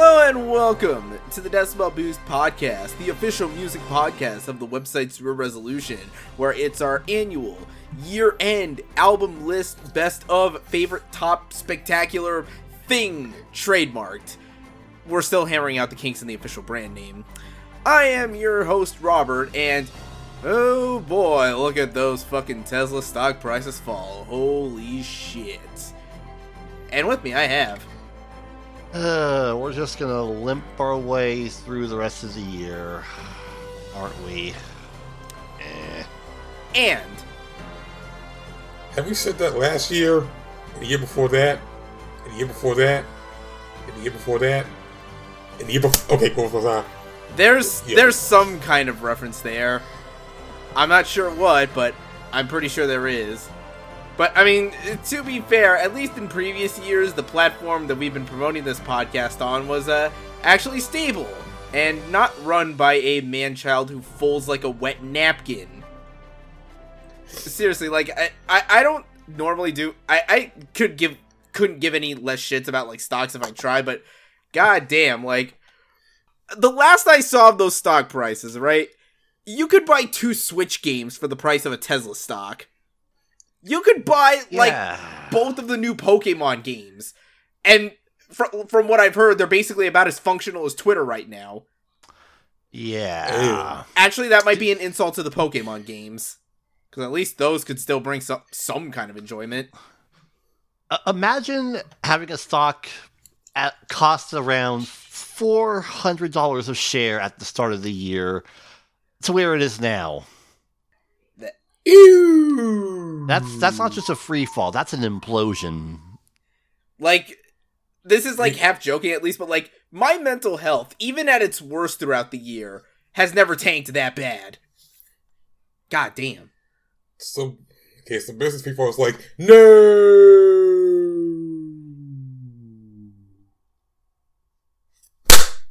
Hello and welcome to the Decibel Boost podcast, the official music podcast of the website Zero Resolution, where it's our annual year-end album list, best of favorite top spectacular thing trademarked. We're still hammering out the kinks in the official brand name. I am your host Robert, and oh boy, look at those fucking Tesla stock prices fall. Holy shit! And with me, I have. Uh, we're just gonna limp our way through the rest of the year, aren't we? Eh. And Have we said that last year? And the year before that? And the year before that? And the year before that? And the year before. Okay, go for that. there's Yeah. there's some kind of reference there. I'm not sure what, but I'm pretty sure there is. But I mean, to be fair, at least in previous years, the platform that we've been promoting this podcast on was uh, actually stable and not run by a man-child who folds like a wet napkin. Seriously, like I, I, I don't normally do. I, I could give couldn't give any less shits about like stocks if I tried, but god damn, like the last I saw of those stock prices, right? You could buy two Switch games for the price of a Tesla stock. You could buy like Yeah. both of the new Pokemon games, and fr- from what I've heard, they're basically about as functional as Twitter right now. Yeah. Actually, that might be an insult to the Pokemon games, because at least those could still bring some some kind of enjoyment. Uh, imagine having a stock at cost around four hundred dollars a share at the start of the year to where it is now. Ew. That's that's not just a free fall. That's an implosion. like this is like half joking at least but like my mental health even at its worst throughout the year has never tanked that bad god damn So, okay, so business people was like, no!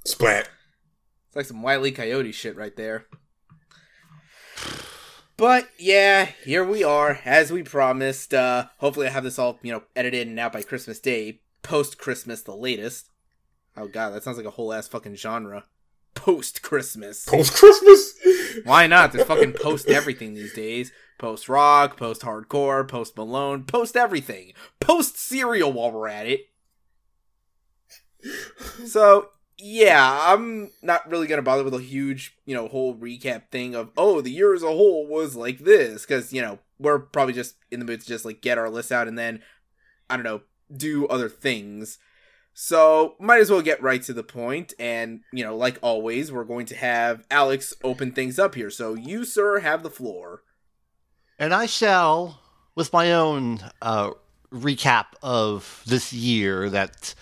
Splat. it's like some wily coyote shit right there but yeah here we are as we promised uh hopefully i have this all you know edited and out by christmas day post christmas the latest oh god that sounds like a whole ass fucking genre post christmas Post Christmas? Why not? There's fucking post everything these days. Post rock, post hardcore, post Malone, post everything. Post cereal while we're at it. So, yeah, I'm not really gonna bother with a huge, you know, whole recap thing of, oh, the year as a whole was like this. Cause, you know, we're probably just in the mood to just like get our list out and then, I don't know, do other things. So, might as well get right to the. And, you know, like always, we're going to have Alex open things up here. So, you, sir, have the floor. And I shall, with my own uh, recap of this year that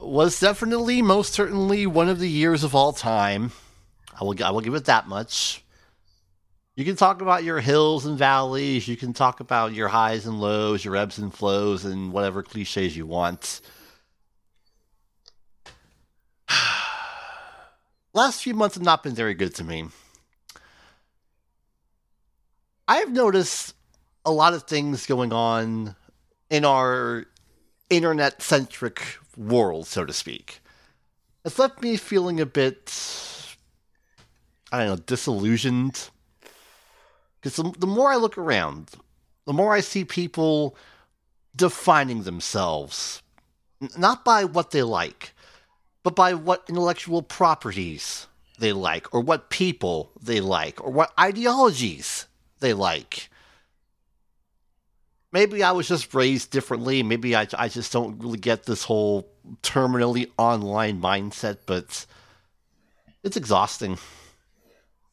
was definitely, most certainly, one of the years of all time. I will, I will give it that much. You can talk about your hills and valleys. You can talk about your highs and lows, your ebbs and flows, and whatever cliches you want. Last few months have not been very good to me. I have noticed a lot of things going on in our internet centric world, so to speak. It's left me feeling a bit, I don't know, disillusioned. Because the, the more I look around, the more I see people defining themselves, not by what they like, but by what intellectual properties they like, or what people they like, or what ideologies they like. Maybe I was just raised differently. Maybe I, I just don't really get this whole terminally online mindset, but it's exhausting.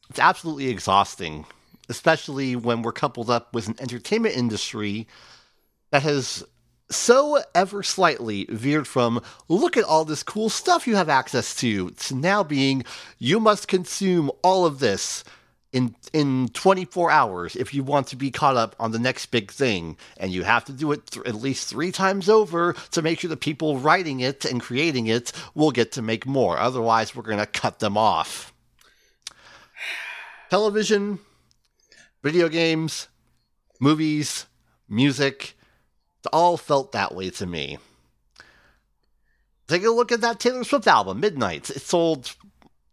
It's absolutely exhausting, especially when we're coupled up with an entertainment industry that has so ever slightly veered from look at all this cool stuff you have access to to now being you must consume all of this in in 24 hours if you want to be caught up on the next big thing. And you have to do it th- at least 3 times over to make sure the people writing it and creating it will get to make more. Otherwise we're going to cut them off. Television video games movies music it all felt that way to me. Take a look at that Taylor Swift album, Midnight. It sold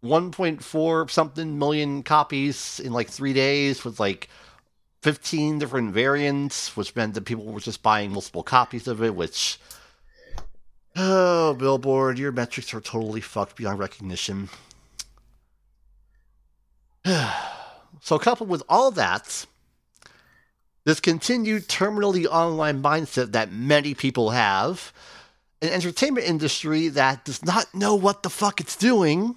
1.4 something million copies in like three days with like 15 different variants, which meant that people were just buying multiple copies of it, which. Oh, Billboard, your metrics are totally fucked beyond recognition. so, coupled with all that, this continued terminally online mindset that many people have, an entertainment industry that does not know what the fuck it's doing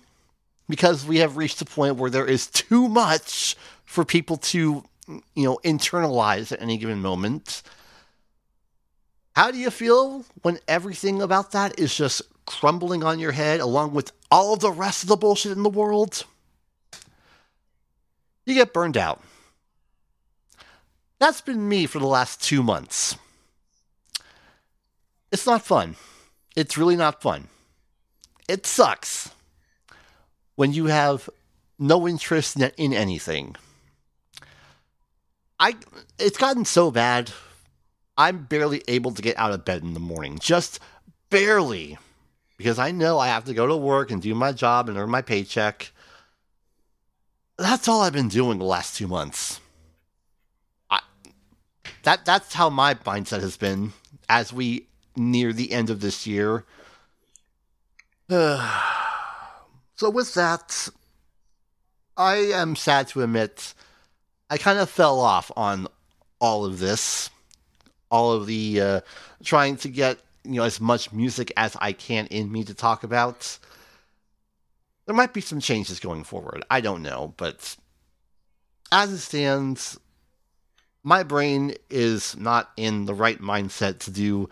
because we have reached a point where there is too much for people to, you know, internalize at any given moment. How do you feel when everything about that is just crumbling on your head along with all of the rest of the bullshit in the world? You get burned out. That's been me for the last two months. It's not fun. It's really not fun. It sucks when you have no interest in anything. I it's gotten so bad. I'm barely able to get out of bed in the morning. Just barely. Because I know I have to go to work and do my job and earn my paycheck. That's all I've been doing the last 2 months. I, that that's how my mindset has been as we near the end of this year. So, with that, I am sad to admit I kind of fell off on all of this, all of the uh, trying to get you know as much music as I can in me to talk about. There might be some changes going forward. I don't know, but as it stands, my brain is not in the right mindset to do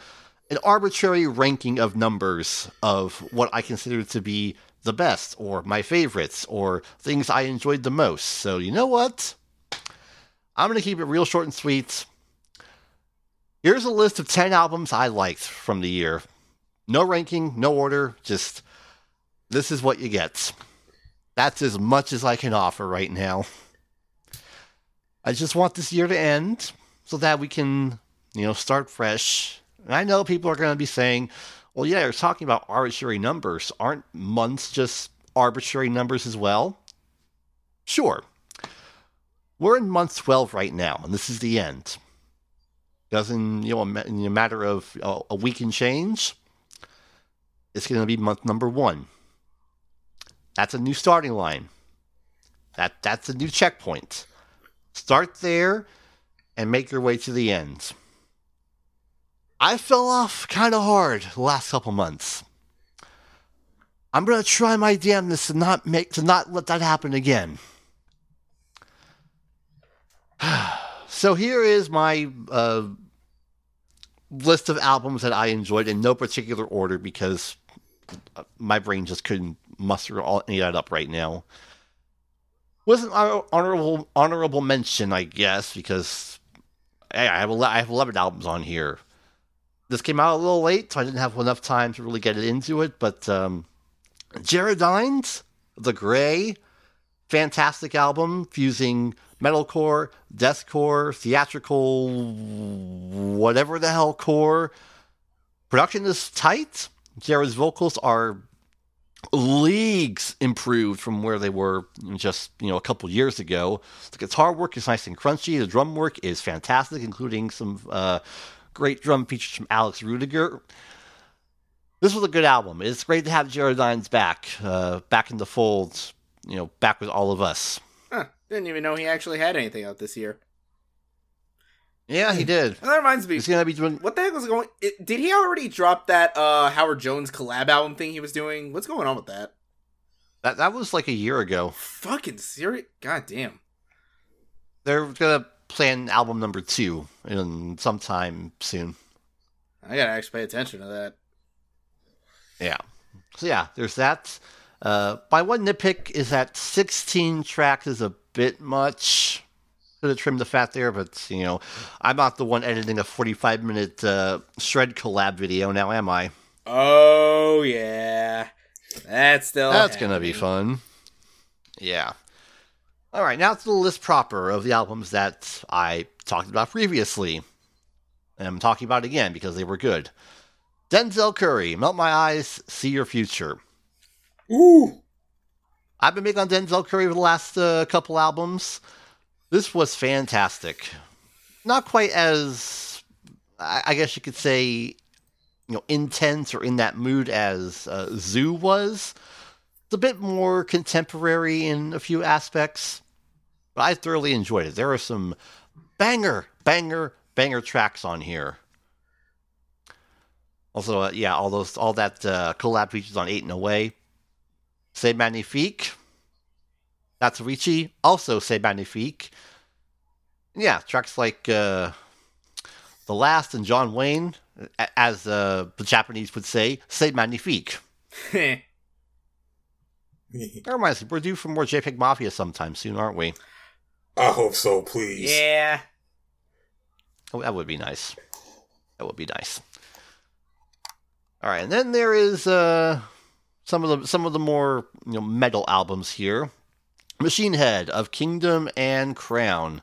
an arbitrary ranking of numbers of what I consider to be the best or my favorites or things I enjoyed the most. So, you know what? I'm going to keep it real short and sweet. Here's a list of 10 albums I liked from the year. No ranking, no order, just this is what you get. That's as much as I can offer right now. I just want this year to end so that we can, you know, start fresh. And I know people are going to be saying, well, yeah, you're talking about arbitrary numbers. Aren't months just arbitrary numbers as well? Sure. We're in month 12 right now, and this is the end. Doesn't, you know, in a matter of uh, a week and change, it's going to be month number one. That's a new starting line. That That's a new checkpoint. Start there and make your way to the end. I fell off kind of hard the last couple months. I'm gonna try my damnedest to not make to not let that happen again. so here is my uh, list of albums that I enjoyed in no particular order because my brain just couldn't muster all, any of that up right now. Was an honorable honorable mention, I guess, because hey, I have I have eleven albums on here this came out a little late, so I didn't have enough time to really get into it. But um, Jared The Gray, fantastic album fusing metalcore, deathcore, theatrical, whatever the hell core. Production is tight. Jared's vocals are leagues improved from where they were just you know a couple years ago. The guitar work is nice and crunchy. The drum work is fantastic, including some uh, great drum features from Alex Rüdinger. This was a good album. It's great to have Jared Dines back, uh, back in the fold, you know, back with all of us. Huh. Didn't even know he actually had anything out this year. Yeah, he did. And that reminds me. He's gonna be doing. What the heck was going? It, did he already drop that uh, Howard Jones collab album thing he was doing? What's going on with that? That that was like a year ago. Fucking serious? God damn. They're gonna plan album number two in sometime soon. I gotta actually pay attention to that. Yeah. So yeah, there's that. Uh, my one nitpick is that 16 tracks is a bit much. Could have trimmed the fat there, but you know, I'm not the one editing a 45 minute uh, shred collab video now, am I? Oh yeah, that's still that's happening. gonna be fun. Yeah. All right, now to the list proper of the albums that I talked about previously. And I'm talking about again because they were good. Denzel Curry, Melt My Eyes, See Your Future. Ooh. I've been big on Denzel Curry for the last uh, couple albums. This was fantastic. Not quite as, I I guess you could say, you know, intense or in that mood as uh, Zoo was. It's a bit more contemporary in a few aspects, but I thoroughly enjoyed it. There are some banger, banger, banger tracks on here. Also, uh, yeah, all those, all that uh, collab features on Eight and Away. C'est magnifique. That's Ricci. Also C'est magnifique. Yeah, tracks like uh, The Last and John Wayne, as uh, the Japanese would say, C'est magnifique. That reminds me, we're due for more JPEG Mafia sometime soon, aren't we? I hope so, please. yeah. Oh, that would be nice. That would be nice. All right, and then there is uh, some of the some of the more you know metal albums here. Machine Head of Kingdom and Crown.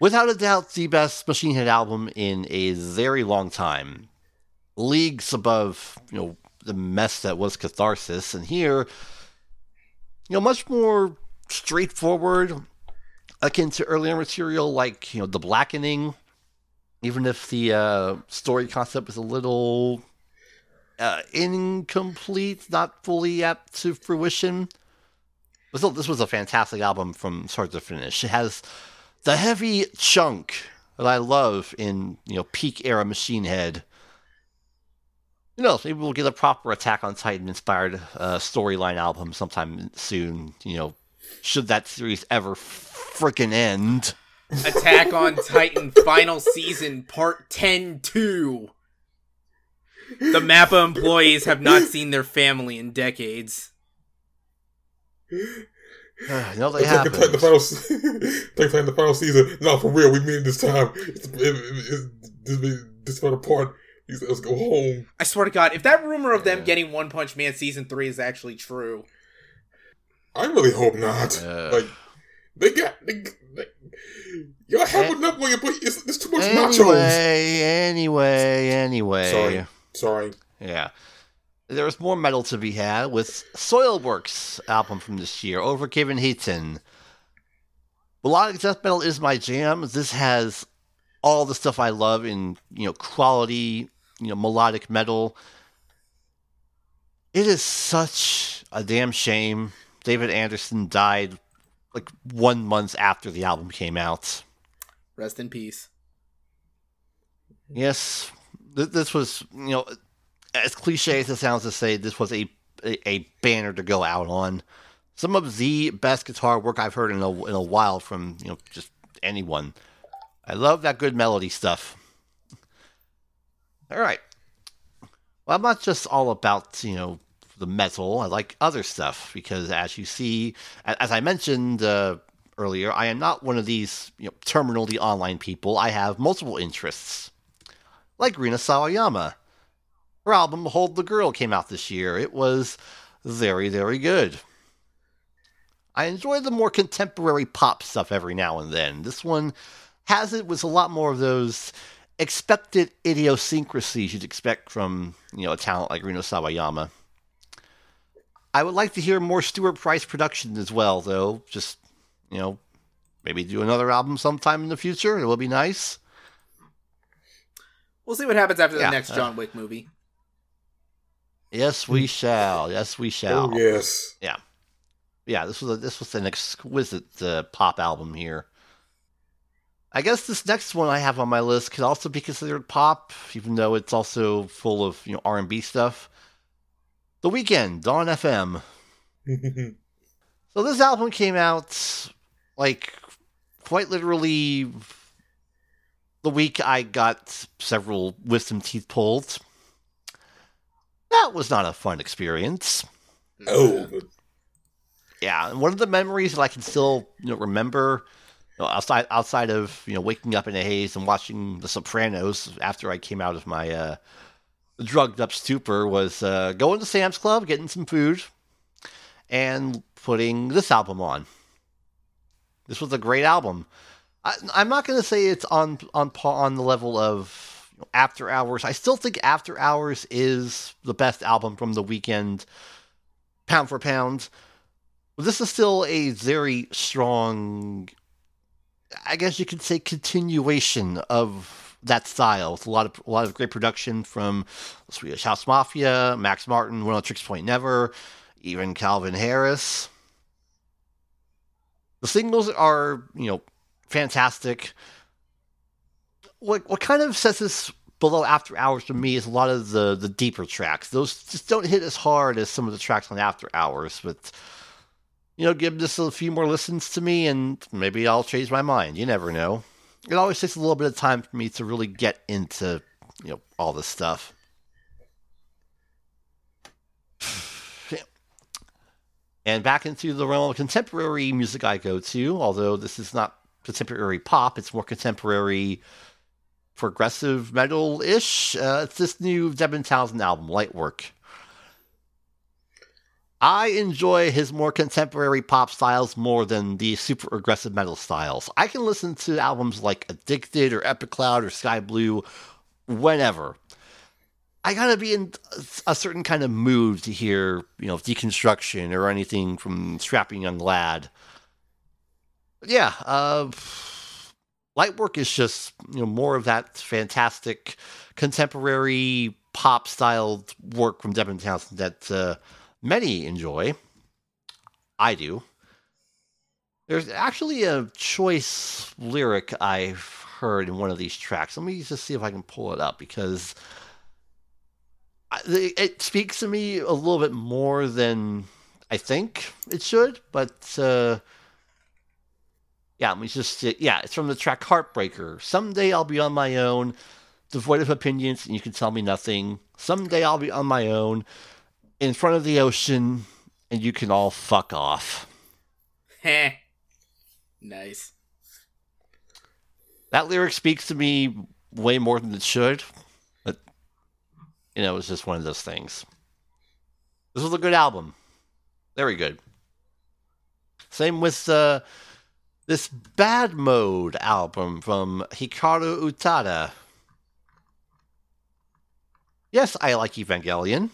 Without a doubt, the best Machine Head album in a very long time. Leagues above, you know, the mess that was Catharsis, and here, you know, much more straightforward, akin to earlier material like you know the blackening. Even if the uh, story concept is a little uh, incomplete not fully up to fruition. But still this was a fantastic album from start to finish. It has the heavy chunk that i love in you know peak era machine head. You know maybe we'll get a proper attack on titan inspired uh, storyline album sometime soon you know should that series ever freaking end Attack on Titan final season part 10 2. The Mappa employees have not seen their family in decades. you know they Attack on Titan, the final, se- Attack on the final season. No, for real, we mean it this time. It's, it, it, it, this, this fell apart. Let's go home. I swear to God, if that rumor of them getting One Punch Man season 3 is actually true, I really hope not. Uh. like, they got. They, they, y'all have Eh. enough money, but it's, there's too much nachos. Anyway, anyway, anyway. Sorry. Sorry. Yeah. There's more metal to be had with Soilwork's album from this year, Övergivenheten. Melodic death metal is my jam. This has all the stuff I love in, you know, quality, you know, melodic metal. It is such a damn shame David Andersson died like one month after the album came out. rest in peace. Yes, th- this was you know as cliche as it sounds to say, this was a, a a banner to go out on. Some of the best guitar work I've heard in a in a while from you know just anyone. I love that good melody stuff. All right. Well, I'm not just all about you know the metal. I like other stuff because, as you see, as I mentioned uh, earlier, I am not one of these you know terminally online people. I have multiple interests like Rina Sawayama. Her album Hold the Girl came out this year. It was very, very good. I enjoy the more contemporary pop stuff every now and then. This one has it with a lot more of those expected idiosyncrasies you'd expect from, you know, a talent like Rina Sawayama. I would like to hear more Stuart Price production as well, though. Just, you know, maybe do another album sometime in the future. It will be nice. We'll see what happens after the next uh, John Wick movie. Yes, we shall. Yes, we shall. Oh, yes. Yeah, yeah, this was a, this was an exquisite uh, pop album here. I guess this next one I have on my list could also be considered pop, even though it's also full of you know R and B stuff. The Weeknd, Dawn FM. So this album came out like quite literally the week I got several wisdom teeth pulled. That was not a fun experience oh, yeah, and one of the memories that I can still you know, remember you know, outside outside of you know waking up in a haze and watching The Sopranos after I came out of my uh, drugged up stupor was uh, going to Sam's Club, getting some food, and putting this album on. This was a great album. I, I'm not going to say it's on on on the level of After Hours. I still think After Hours is the best album from the Weeknd, pound for pound. This is still a very strong, I guess you could say, continuation of that style. with a lot of a lot of great production from Swedish House Mafia, Max Martin, Oneohtrix Point Never, even Calvin Harris. The singles are, you know, fantastic. What what kind of sets this below After Hours for me is a lot of the the deeper tracks. Those just don't hit as hard as some of the tracks on After Hours, but you know, give this a few more listens to me and maybe I'll change my mind. You never know. It always takes a little bit of time for me to really get into, you know, all this stuff. And back into the realm of contemporary music I go to, although this is not contemporary pop, it's more contemporary progressive metal ish. Uh, it's this new Devin Townsend album, Lightwork. I enjoy his more contemporary pop styles more than the super aggressive metal styles. I can listen to albums like Addicted or Epicloud or Sky Blue whenever. I gotta be in a certain kind of mood to hear, you know, deconstruction or anything from Strapping Young Lad. Yeah, uh, Lightwork is just you know more of that fantastic contemporary pop styled work from Devin Townsend that uh, many enjoy. I do. There's actually a choice lyric I've heard in one of these tracks. Let me just see if I can pull it up because it speaks to me a little bit more than I think it should, but uh, yeah, let me just yeah, it's from the track Heartbreaker. Someday I'll be on my own, devoid of opinions, and you can tell me nothing. Someday I'll be on my own, in front of the ocean, and you can all fuck off. Heh. nice. That lyric speaks to me way more than it should, but you know, it's just one of those things. This was a good album. Very good. Same with uh, this Bad Mode album from Hikaru Utada. Yes, I like Evangelion.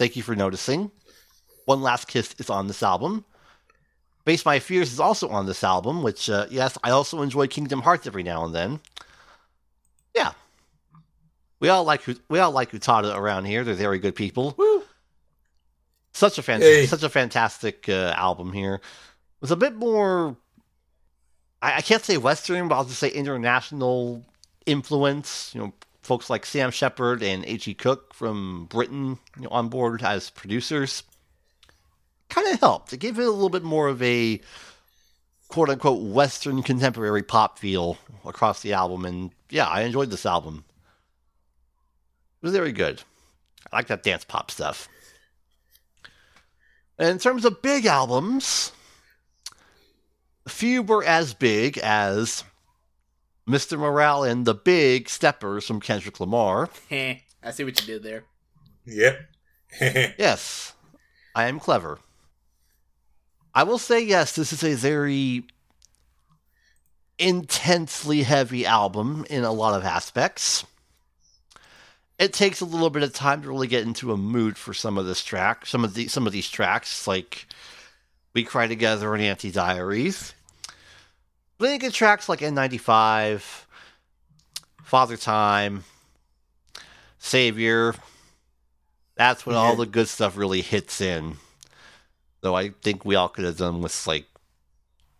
Thank you for noticing. One Last Kiss is on this album. Face My Fears is also on this album, which, uh, yes, I also enjoy Kingdom Hearts every now and then. Yeah, we all like we all like Utada around here. They're very good people. Woo! Such a fantastic, hey. such a fantastic uh, album here. It was a bit more. I, I, can't say Western, but I'll just say international influence. You know, folks like Sam Shepherd and A.G. Cook from Britain you know, on board as producers kind of helped. It gave it a little bit more of a quote unquote Western contemporary pop feel across the album. And yeah, I enjoyed this album. It was very good. I like that dance pop stuff. And in terms of big albums, a few were as big as Mr. Morale and the Big Steppers from Kendrick Lamar. I see what you did there. Yep. yes, I am clever. I will say, yes, this is a very intensely heavy album in a lot of aspects it takes a little bit of time to really get into a mood for some of this track, some of the some of these tracks, like "We Cry Together" and "Auntie Diaries." You get tracks like N95, "Father Time," "Savior." That's when all the good stuff really hits in. Though I think we all could have done with like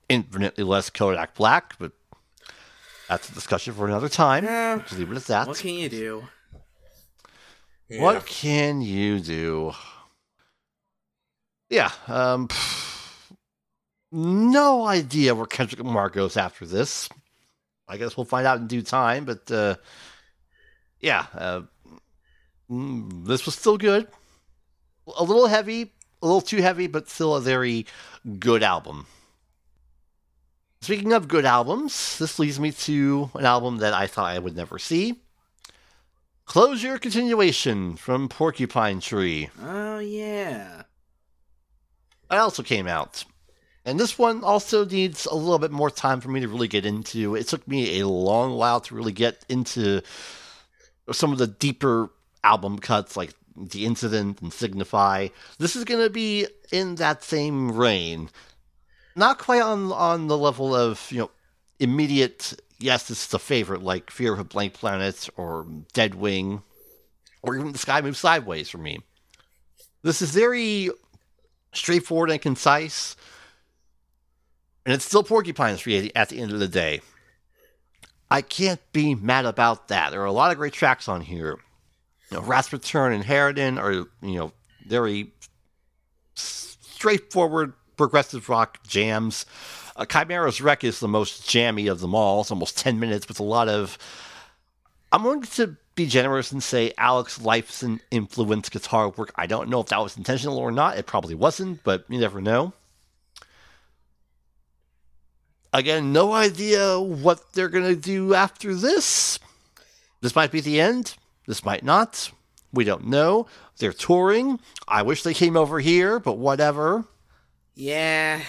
infinitely less Kodak Black, but that's a discussion for another time. Yeah. Just leave it at that. What can you do? Yeah. What can you do? Yeah, um, no idea where Kendrick Lamar goes after this. I guess we'll find out in due time, but uh, yeah, uh, mm, this was still good. A little heavy, a little too heavy, but still a very good album. Speaking of good albums, this leads me to an album that I thought I would never see. Closure continuation from Porcupine Tree. Oh, yeah. It also came out. And this one also needs a little bit more time for me to really get into. It took me a long while to really get into some of the deeper album cuts like The Incident and Signify. This is going to be in that same reign. Not quite on on the level of, you know, immediate yes, this is a favorite like Fear of a Blank Planet or Deadwing or even The Sky Moves Sideways for me. This is very straightforward and concise and it's still Porcupine Tree at the end of the day. I can't be mad about that. There are a lot of great tracks on here. You know, Rat's Return and Harridan are, you know, very straightforward progressive rock jams. Uh, Chimera's Wreck is the most jammy of them all. It's almost 10 minutes with a lot of. I'm going to be generous and say Alex Lifeson influenced guitar work. I don't know if that was intentional or not. It probably wasn't, but you never know. Again, no idea what they're going to do after this. This might be the end. This might not. We don't know. They're touring. I wish they came over here, but whatever. Yeah.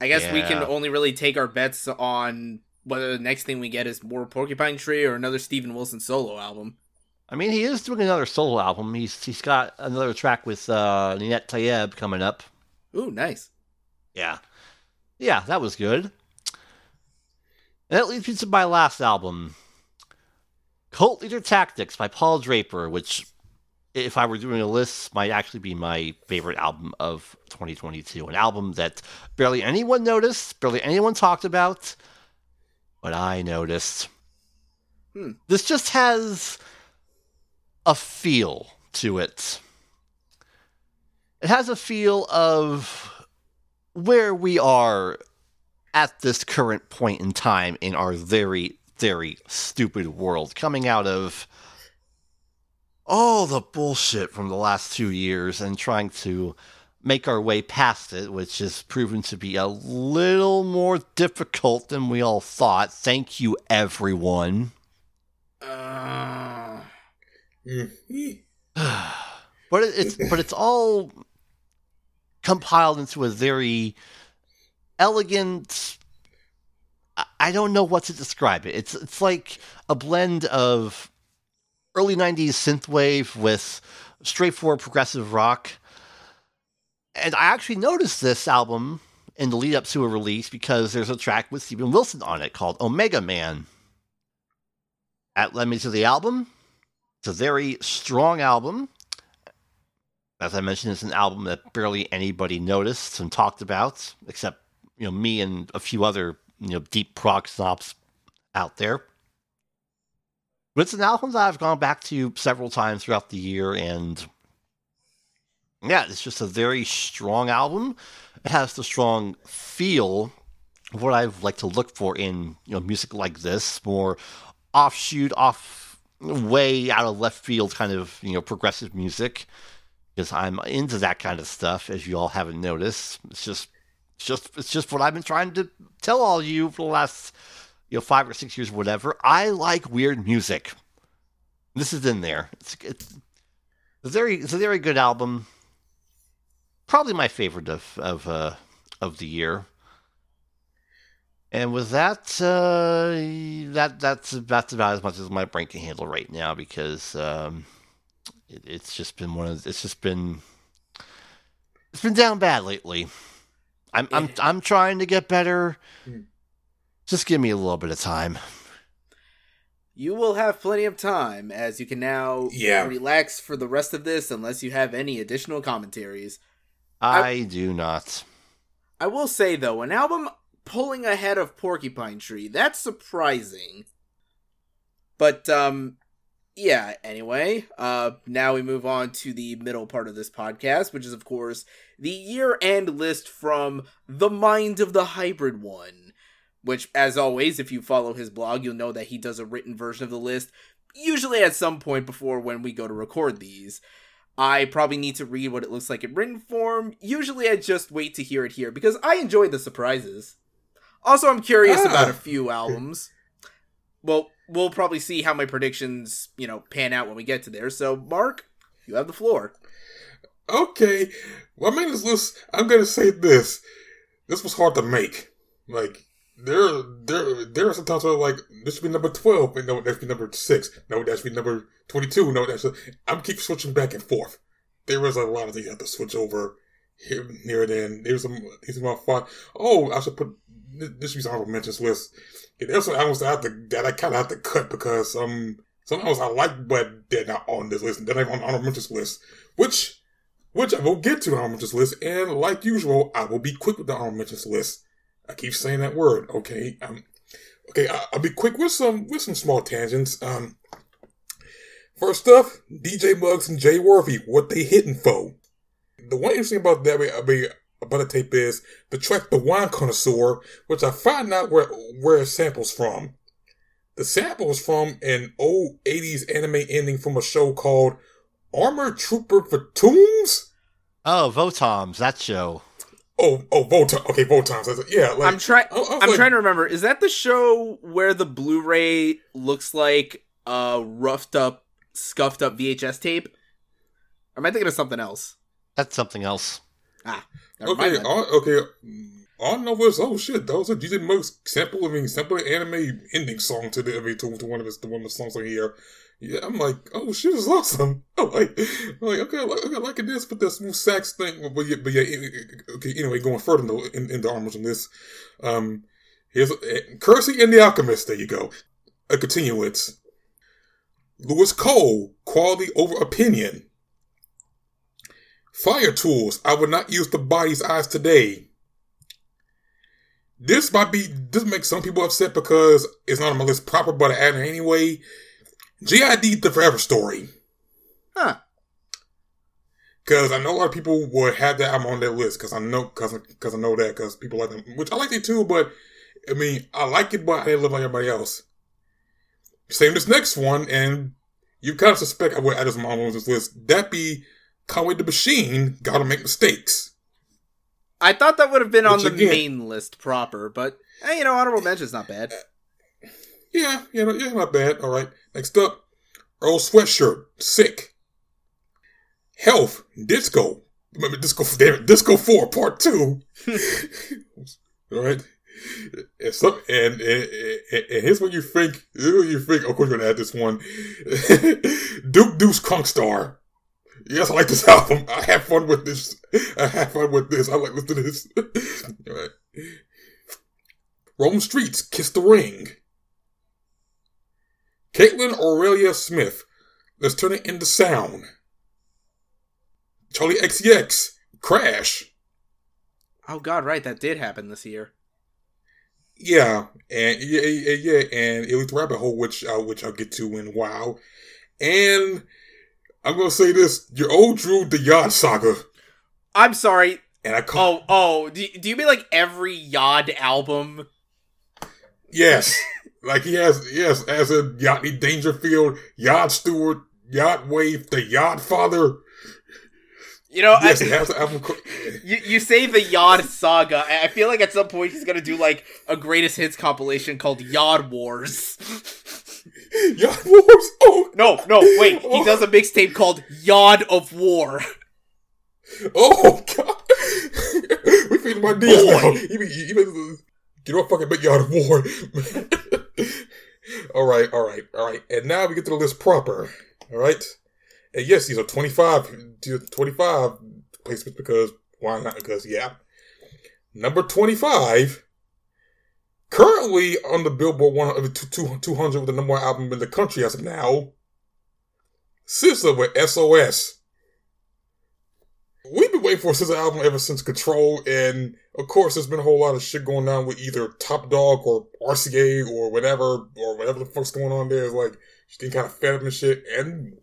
I guess yeah. we can only really take our bets on whether the next thing we get is more Porcupine Tree or another Steven Wilson solo album. I mean, he is doing another solo album. He's he's got another track with uh, Ninette Tayeb coming up. Ooh, nice. Yeah. Yeah, that was good. And that leads me to my last album, Cult Leader Tactics by Paul Draper, which, if I were doing a list, might actually be my favorite album of 2022. An album that barely anyone noticed, barely anyone talked about, but I noticed. Hmm. This just has a feel to it. It has a feel of where we are at this current point in time in our very, very stupid world, coming out of all the bullshit from the last two years and trying to make our way past it, which has proven to be a little more difficult than we all thought. Thank you, everyone. Uh... but it's but it's all compiled into a very elegant I don't know what to describe it. It's it's like a blend of early 90s synthwave with straightforward progressive rock. And I actually noticed this album in the lead up to a release because there's a track with Steven Wilson on it called Omega Man. That led me to the album. It's a very strong album. As I mentioned, it's an album that barely anybody noticed and talked about, except you know me and a few other you know deep prog snobs out there. But it's an album that I've gone back to several times throughout the year, and yeah, it's just a very strong album. It has the strong feel of what I like to look for in you know music like this, more offshoot, off way out of left field kind of you know progressive music because I'm into that kind of stuff, as you all haven't noticed. It's just, it's just, it's just what I've been trying to tell all you for the last, you know, five or six years, whatever. I like weird music. This is in there. It's, it's a very, it's a very good album. Probably my favorite of of uh, of the year. And with that, uh, that that's that's about as much as my brain can handle right now because. Um, it, it's just been one of it's just been it's been down bad lately. I'm I'm I'm trying to get better. Hmm. Just give me a little bit of time. You will have plenty of time as you can now yeah. relax for the rest of this unless you have any additional commentaries. I, I do not. I will say though, an album pulling ahead of Porcupine Tree, that's surprising. But um yeah, anyway, uh, now we move on to the middle part of this podcast, which is, of course, the year end list from The Mind of the Hybrid One. Which, as always, if you follow his blog, you'll know that he does a written version of the list, usually at some point before when we go to record these. I probably need to read what it looks like in written form. Usually I just wait to hear it here because I enjoy the surprises. Also, I'm curious ah. about a few albums. Well, we'll probably see how my predictions, you know, pan out when we get to there. So, Mark, you have the floor. okay. Well, I mean this list. I'm gonna say this. This was hard to make. Like there, there, there are some times where like this should be number twelve, and no, that should be number six. No, that should be number twenty-two. No, that's. I'm keep switching back and forth. There was a lot of things I had to switch over here, here and then. There's some these are my fun. Oh, I should put this should be honorable mentions list. There's some albums that I have to that I kind of have to cut because um some albums I like but they're not on this list. They're not on honorable list, which which I will get to the honorable list. And like usual, I will be quick with the honorable list. I keep saying that word. Okay, um, okay, I, will be quick with some with some small tangents. Um, first up, DJ Muggs and Jay Worthy, what they hitting for? The one interesting about that, I mean, about the tape is the track "The Wine Connoisseur," which I find out where where it samples from. The sample is from an old '80s anime ending from a show called Armored Trooper Votoms. Oh, Votoms, that show. Oh, oh, Votoms. Okay, Votoms. Yeah, like, I'm trying. I'm like, trying to remember. Is that the show where the Blu-ray looks like a roughed up, scuffed up VHS tape? Or am I thinking of something else? That's something else. Ah, okay, okay. All I know was, oh shit, that was a DJ Muggs sample. I mean, sample anime ending song to the I mean, to, to one of his to one of the songs on here. Yeah, I'm like, oh shit, is awesome. I'm like, I'm like, okay, I like, okay, I like this, but that smooth sax thing. But yeah, but yeah, okay. Anyway, going further in the in, in the armors on this, um, here's uh, Curren$y and the Alchemist. There you go. A continuance. Louis Cole, quality over opinion. Fire-Toolz. I would not use the body's eyes today. This might be this makes some people upset because it's not on my list proper, but I added anyway. JID the Forever Story. Huh. Because I know a lot of people would have that album on their list because I know because because I know that because people like them, which I like it too. But I mean, I like it, but I didn't live like everybody else. Same this next one, and you kind of suspect I would add this on this list. That be Conway the Machine. Gotta make mistakes. I thought that would have been which on the again, main list proper, but hey, you know, honorable mention's not bad. Yeah, you know, yeah, not bad. All right. Next up, Earl Sweatshirt, Sick. Health, Disco. Remember Disco, damn it, Disco 4, Part 2. All right. And, some, and, and, and, and here's what you think. Here's what you think. Of course, you're to add this one. Duke Deuce Crunkstar. Yes, I like this album. I have fun with this. I have fun with this. I like listening to this. Right. Rome Streetz, Kiss the Ring. Kaitlyn Aurelia Smith. Let's turn it into sound. Charli XCX. Crash. Oh God, right, that did happen this year. Yeah, and yeah, yeah, yeah and Elite Rabbit Hole, which uh, which I'll get to in WoW, and I'm gonna say this: your old Droog, the Yod Saga. I'm sorry. And I call. Oh, oh, do, do you mean like every Yod album? Yes. Like he has, yes, as a Yodney Dangerfield, Yod Stewart, Yod Wave, the Yod Father. You know, yes, I, has album. you you say the Yod Saga. I feel like at some point he's gonna do like a greatest hits compilation called Yod Wars. Yod Wars. Oh no, no, wait. He oh. does a mixtape called Yod of War. Oh God, we feeding my deals now. He, he, he, get off fucking big Yod of War. all right, all right, all right. And now we get to the list proper. All right. And yes, these are 25, 25 placements because why not? Because yeah. Number 25, currently on the Billboard 100, uh, 200 with the number one album in the country as of now. SZA with SOS we've been waiting for a SZA album ever since Control, and of course, there's been a whole lot of shit going on with either Top Dawg or RCA or whatever, or whatever the fuck's going on there. Is like she's getting kind of fed up and shit, and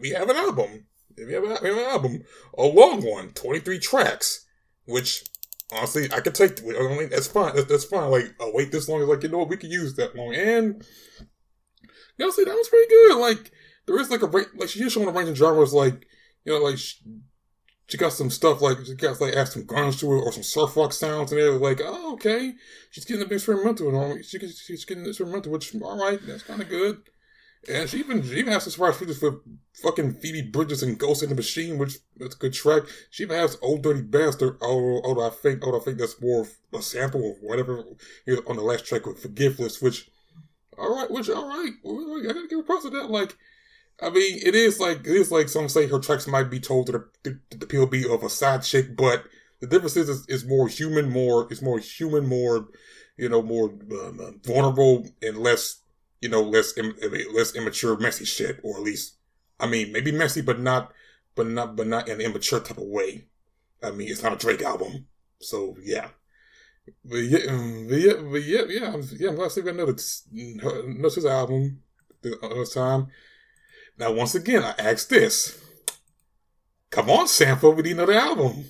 we, have an album. We have, a, we have an album, a long one, 23 tracks, which honestly I could take. I mean, that's fine. That's, that's fine. Like, oh, wait this long like you know what we could use that long, and you know, see that was pretty good. Like there is like a like she's showing a range of genres, like you know, like she got some stuff like she got like add some grunge to it or some surf rock sounds and it was like, oh okay, she's getting a bit experimental and all. She, she's getting experimental, which all right, that's kind of good. And she even she even has some surprise features for fucking Phoebe Bridgers and Ghost in the Machine, which is a good track. She even has Old Dirty Bastard, although, although I think although I think that's more a sample of whatever on the last track with Forgiveless, which alright, which alright. I gotta give a props to that. Like I mean, it is like it is like some say her tracks might be told to the, the, the POV of a side chick, but the difference is it's, it's more human, more it's more human, more you know, more um, vulnerable and less you know, less less immature, messy shit, or at least, I mean, maybe messy, but not, but not, but not in an immature type of way. I mean, it's not a Drake album, so yeah. But yeah, um, but yeah, but yeah, yeah, I'm, yeah. I'm glad to see another another album another time. Now, once again, I ask this: Come on, Sampha, we need another album.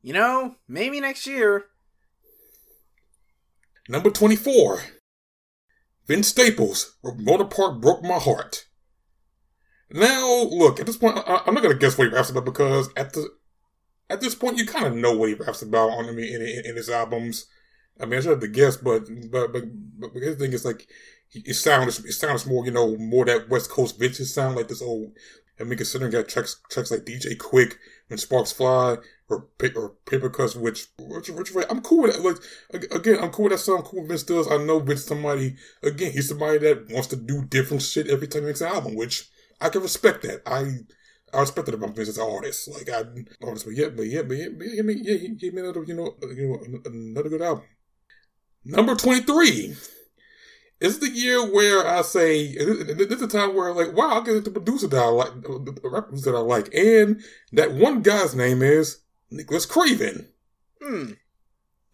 You know, maybe next year. Number twenty-four. Vince Staples, Motor Park broke my heart. Now, look, at this point, I, am not gonna guess what he raps about because at the at this point, you kind of know what he raps about on I mean in, in, in his albums. I mean, I should have to guess, but but but, but the thing is like it sounds it sounds more you know more that West Coast vintage sound like this old. I mean, considering that tracks tracks like DJ Quik and Sparks Fly or or paper cuts, which which, which I'm cool with. It. Like again, I'm cool with that song. I'm Cool with Vince does. I know Vince somebody again. He's somebody that wants to do different shit every time he makes an album, which I can respect that. I I respect that about Vince as an artist. Like I artist, but yeah, but yeah, but yeah, but yeah, yeah, he gave me another you know you know another good album. Number twenty three. This is the year where I say this is the time where I'm like wow I get the producer that I like the rappers that I like and that one guy's name is Nicholas Craven. Hmm.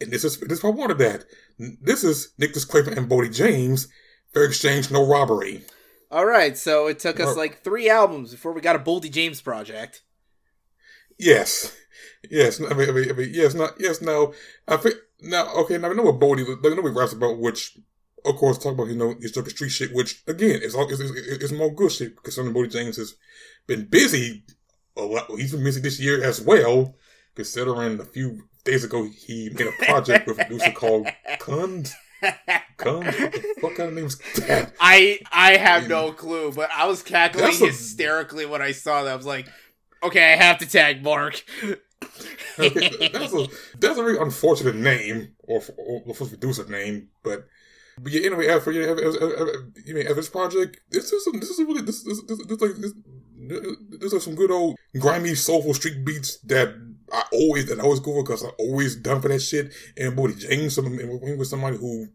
And this is this is I wanted that. This is Nicholas Craven and Boldy James. Fair exchange, no robbery. All right, so it took us like three albums before we got a Boldy James project. Yes, yes. I mean, I mean, I mean yes, not yes. No, I think now. Okay, now I know what Boldy. I know what raps about, which of course talk about you know his Circuit Street shit, which again is all is, is, more good shit because Boldy James has been busy a lot. He's been busy this year as well considering a few days ago he made a project with a producer called Cuns. Kund? What the fuck kind of name's that? I I have no clue, but I was cackling hysterically when I saw that. I was like, okay, I have to tag Mark. that's a that's a very unfortunate name or or, for producer name, but but yeah, anyway, as for you know, as, this project, this is this is really this this this, this like this, this are some good old grimy soulful street beats that I always that I always go for because I always done for that shit. And Boldy James, some and with somebody who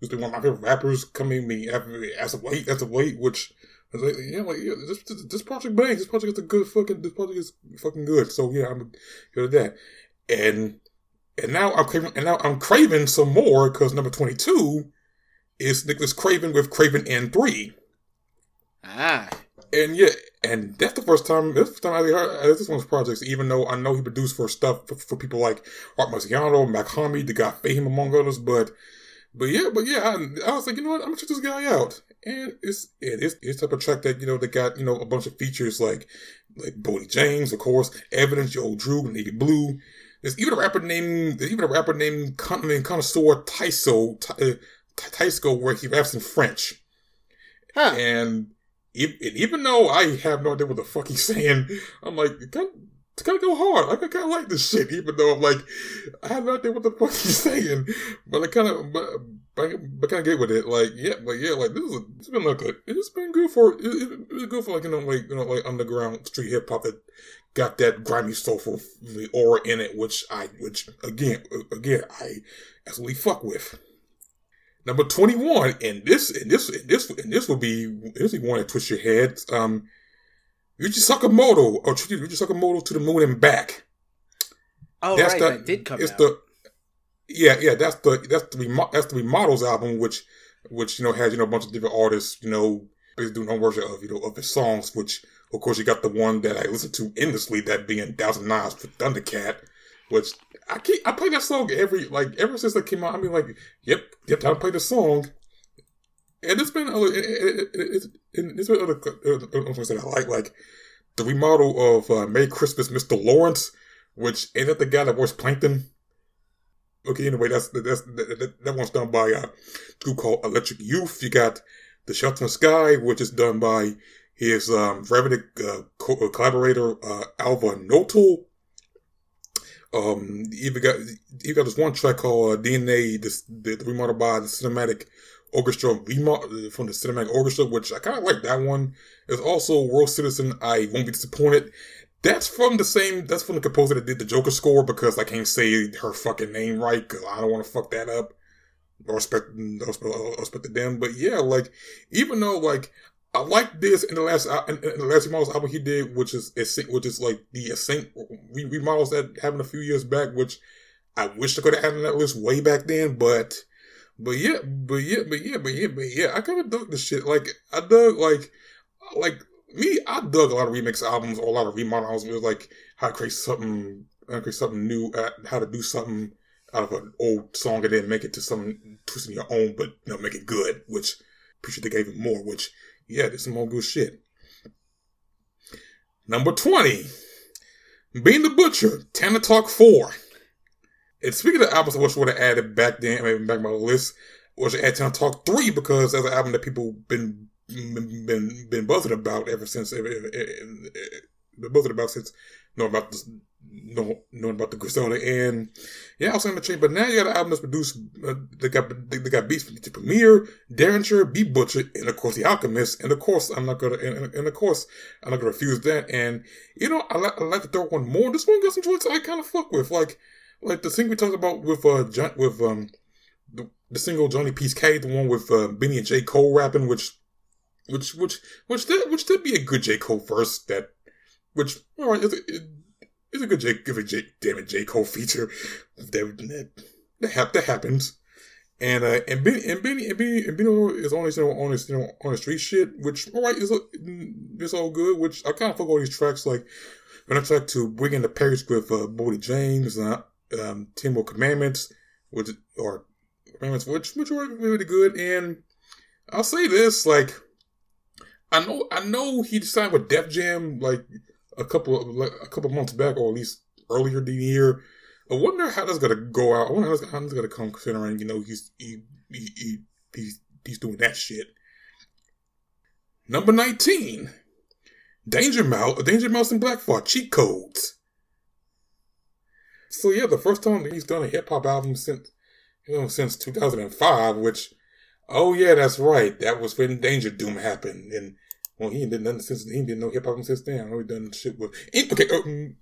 was one of my favorite rappers coming me as of late, as of late, which I was like, yeah, like yeah, this, this, this project bangs. This project is a good fucking. This project is fucking good. So yeah, I'm good at that. And and now I'm craving, and now I'm craving some more because number twenty two is Nicholas Craven with Craven N three. Ah. And yeah, and that's the first time. This time I heard this one's projects. Even though I know he produced for stuff for, for people like Roc Marciano, Mach-Hommy, the guy Fahim, among others. But, but yeah, but yeah, I, I, was like, you know what? I'm gonna check this guy out. And it's it is it's type of track that you know they got you know a bunch of features like like Boldy James, of course, Evidence, Joe Drew, Navy Blue. There's even a rapper named there's even a rapper named Con- Connoisseur Tyso uh, Tyso where he raps in French. Huh. And even though I have no idea what the fuck he's saying, I'm like, kind of, kind of go hard. I kind of like this shit, even though I'm like, I have no idea what the fuck he's saying, but I kind of, but, but, kind of get with it. Like, yeah, but yeah, like this is, it's been like it's been good for, it, it, it's good for like you know, like you know, like underground street hip hop that got that grimy soulful aura in it, which I, which again, again, I absolutely fuck with. Number 21, and this, and this, and this, and this will be, this be one that twist your head. Um, Ryuichi Sakamoto, or Ryuichi Sakamoto to the moon and back. Oh, that's right, the, that did come it's out. The, yeah, yeah, that's the, that's the, that's the Remodels album, which, which, you know, has, you know, a bunch of different artists, you know, doing no version of, you know, of his songs, which, of course, you got the one that I listened to endlessly, that being Thousand Knives for Thundercat, which I keep I play that song every like ever since it came out. I mean, like, yep, yep, to play the song. And it's been other, it, it, it's been other, gonna say I like like the remodel of uh, Merry Christmas, Mr. Lawrence, which ain't that the guy that voiced Plankton? Okay, anyway, that's that's that, that, one's done by uh, a group called Electric Youth. You got The Sheltering Sky, which is done by his um, revenant uh, co- collaborator uh, Alva Noto. Um, he even got he got this one track called uh, DNA, this the, the remodeled by the cinematic orchestra remodel from the cinematic orchestra, which I kind of like that one. There's also World Citizen. I won't be disappointed. That's from the same. That's from the composer that did the Joker score because I can't say her fucking name right because I don't want to fuck that up. Or respect, or respect, respect them. But yeah, like even though like I like this in the last in, in the last remodels album he did, which is which is like the Async remodels that happened a few years back, which I wish I could have had on that list way back then, but but yeah, but yeah, but yeah, but yeah, but yeah, I kind of dug the shit. Like I dug like like me, I dug a lot of remix albums or a lot of remodel albums. It was like how to create something, how to create something new, uh, how to do something out of an old song and then make it to something twisting your own, but you know make it good. Which appreciate they gave it more. Which yeah, there's some more good shit. Number 20. Benny the Butcher, Tana Talk 4. And speaking of albums I wish I would have added back then, maybe back my list, was add Tana Talk 3 because that's an album that people been been been buzzing about ever since been buzzing about since know about this know, knowing about the Griselda and yeah, I was saying the chain, but now you got an album that's produced. Uh, they got they, they got beats from the Premier, Daringer, Beat Butcha, and of course the Alchemist. And of course, I'm not gonna and, and of course I'm not gonna refuse that. And you know, I, like I like to throw one more. This one got some joints I kind of fuck with, like like the thing we talked about with uh John, with um the, the single Johnny P's Caddy, the one with uh, Benny and J Cole rapping, which which which which did which did be a good J Cole verse that which all right. It, it, it's a good J, give a J, damn it, J Cole feature. That that that, that happens. And uh, and Benny and Benny and Benny and Benny is on his you know, on his you know on the street shit, which all right is it's all good. Which I kind of fuck all these tracks like when I track to bring in the Paris with uh, Boldy James, uh, um, Ten Commandments, which or commandments which which are really good. And I'll say this, like I know I know he signed with Def Jam like a couple of a couple months back, or at least earlier in the year. I wonder how that's gonna go out. I wonder how that's, gonna come, considering you know he's he, he, he, he's he's doing that shit. Number nineteen, Danger Mouse, Danger Mouse and Black Thought cheat codes. So yeah, the first time that he's done a hip hop album since you know since 2005, which oh yeah, that's right, that was when Danger Doom happened, and well, he ain't done nothing since he ain't did no hip hop since then. I know he done shit with. Okay, um,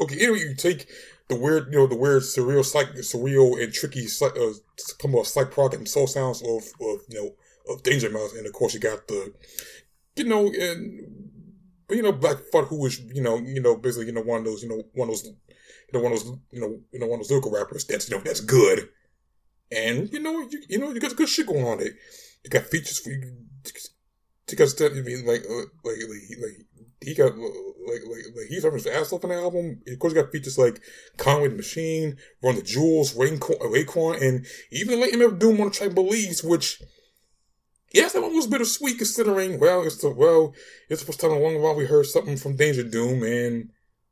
okay. Anyway, you take the weird, you know, the weird, surreal, psych, surreal and tricky, uh, come of psych prog and soul sounds of, of you know, of Danger Mouse, and of course you got the, you know, and but you know, Black Thought, who was, you know, you know, basically, you know, one of those, you know, one of those, you know, one of those, you know, you know, one of those lyrical rappers that's, you know, that's good, and you know, you, you know, you got good shit going on there. You got features for you because I mean, like, uh, like, like, like, he got like, like, like he's having his ass off on the album. Of course, he got features like Conway the Machine, Run the Jewels, Raekwon, Raekwon and even the late MF Doom on the track Belize, which yes, that one was a bittersweet considering. Well, it's the well, it's the first time in a long while we heard something from Danger Doom, and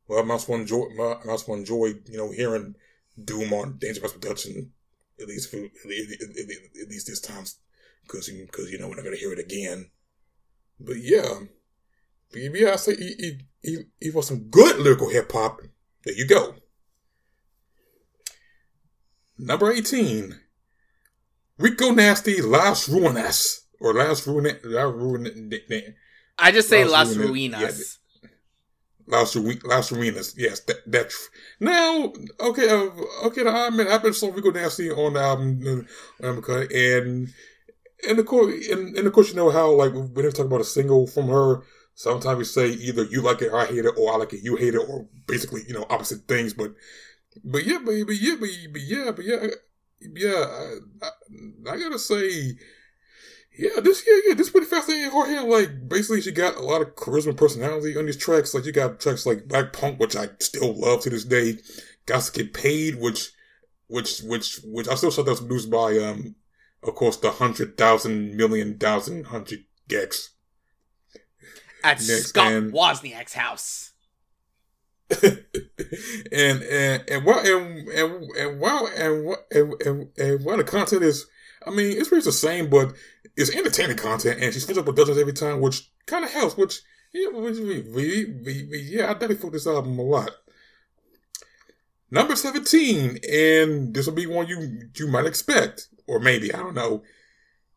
well, I also enjoy, I also enjoy, you know, hearing Doom on Danger Mouse production at least for at least, at least this time because because you know we're not gonna hear it again. But yeah, but yeah, I say he, he, he, he was some good lyrical hip hop. There you go. Number 18. Rico Nasty Las Ruinas. Or Las Ruinas. I just say Las, Las Ruinas. Yeah, Las, Las Ruinas. Yes, that, that's now okay. Uh, okay, I mean, I've been so Rico Nasty on the album, uh, and and of course, and, and of course, you know how like when they talk about a single from her, sometimes we say either you like it, or I hate it, or I like it, you hate it, or basically you know opposite things. But but yeah, but, but yeah, but, but yeah, but yeah, yeah. I, I, I gotta say. Yeah, this yeah, yeah, this pretty fascinating. Hard here, like basically, she got a lot of charisma, personality on these tracks. Like you got tracks like Black Punk, which I still love to this day. Got to get paid, which, which, which, which I still thought that was produced by um course, the hundred thousand million thousand hundred gex. At Next, Scott and, Wozniak's house. and and and while and and, and while and, and, and, and while the content is I mean, it's pretty the same, but it's entertaining content, and she switches up productions every time, which kind of helps. Which yeah, which, we, we, we, we, yeah, I definitely fuck this album a lot. Number seventeen, and this will be one you you might expect, or maybe I don't know.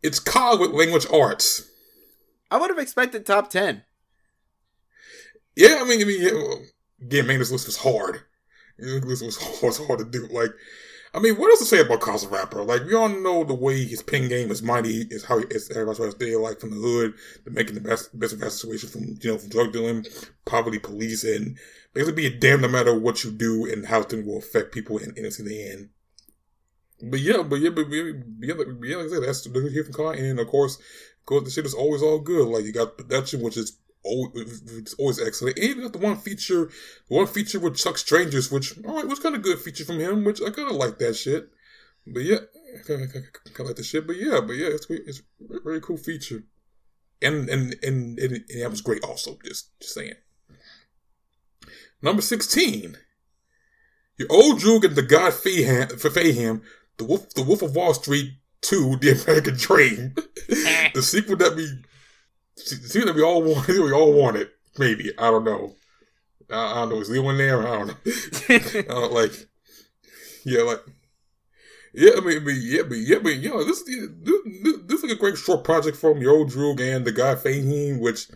It's Ka with Languish Arts. I would have expected top ten. Yeah, I mean, I mean, yeah, again, man, this list was hard. This was hard, was hard to do. Like, I mean, what else to say about Cos Rapper? Like, we all know the way his pen game is mighty, is how he is everybody's trying to stay like from the hood to making the best best of that situation from you know from drug dealing, poverty, police, and basically be a damn no matter what you do and how things will affect people in, in, in the end. But yeah, but yeah, but yeah, yeah, yeah like I said, that's the here from Con, and of course, of course, the shit is always all good. Like you got production, which is always, it's always excellent. And even got the one feature, the one feature with Chuck Strangers, which all right, was kind of good feature from him, which I kind of like that shit. But yeah, kind of like the shit. But yeah, but yeah, it's it's a very cool feature, and and and, and, and that was great also. Just just saying. Number sixteen. Your old Droog and the God Fahim, the Wolf, the Wolf of Wall Street 2, The American Dream. Eh. the sequel that we See that we all want. We all want it. Maybe I don't know. I, I don't know. Is Leo in there? I don't know. I don't like. Yeah, like. Yeah, I mean, yeah, but yeah, but yeah, this this, this is like a great short project from Yo Droog and the guy Fahim, which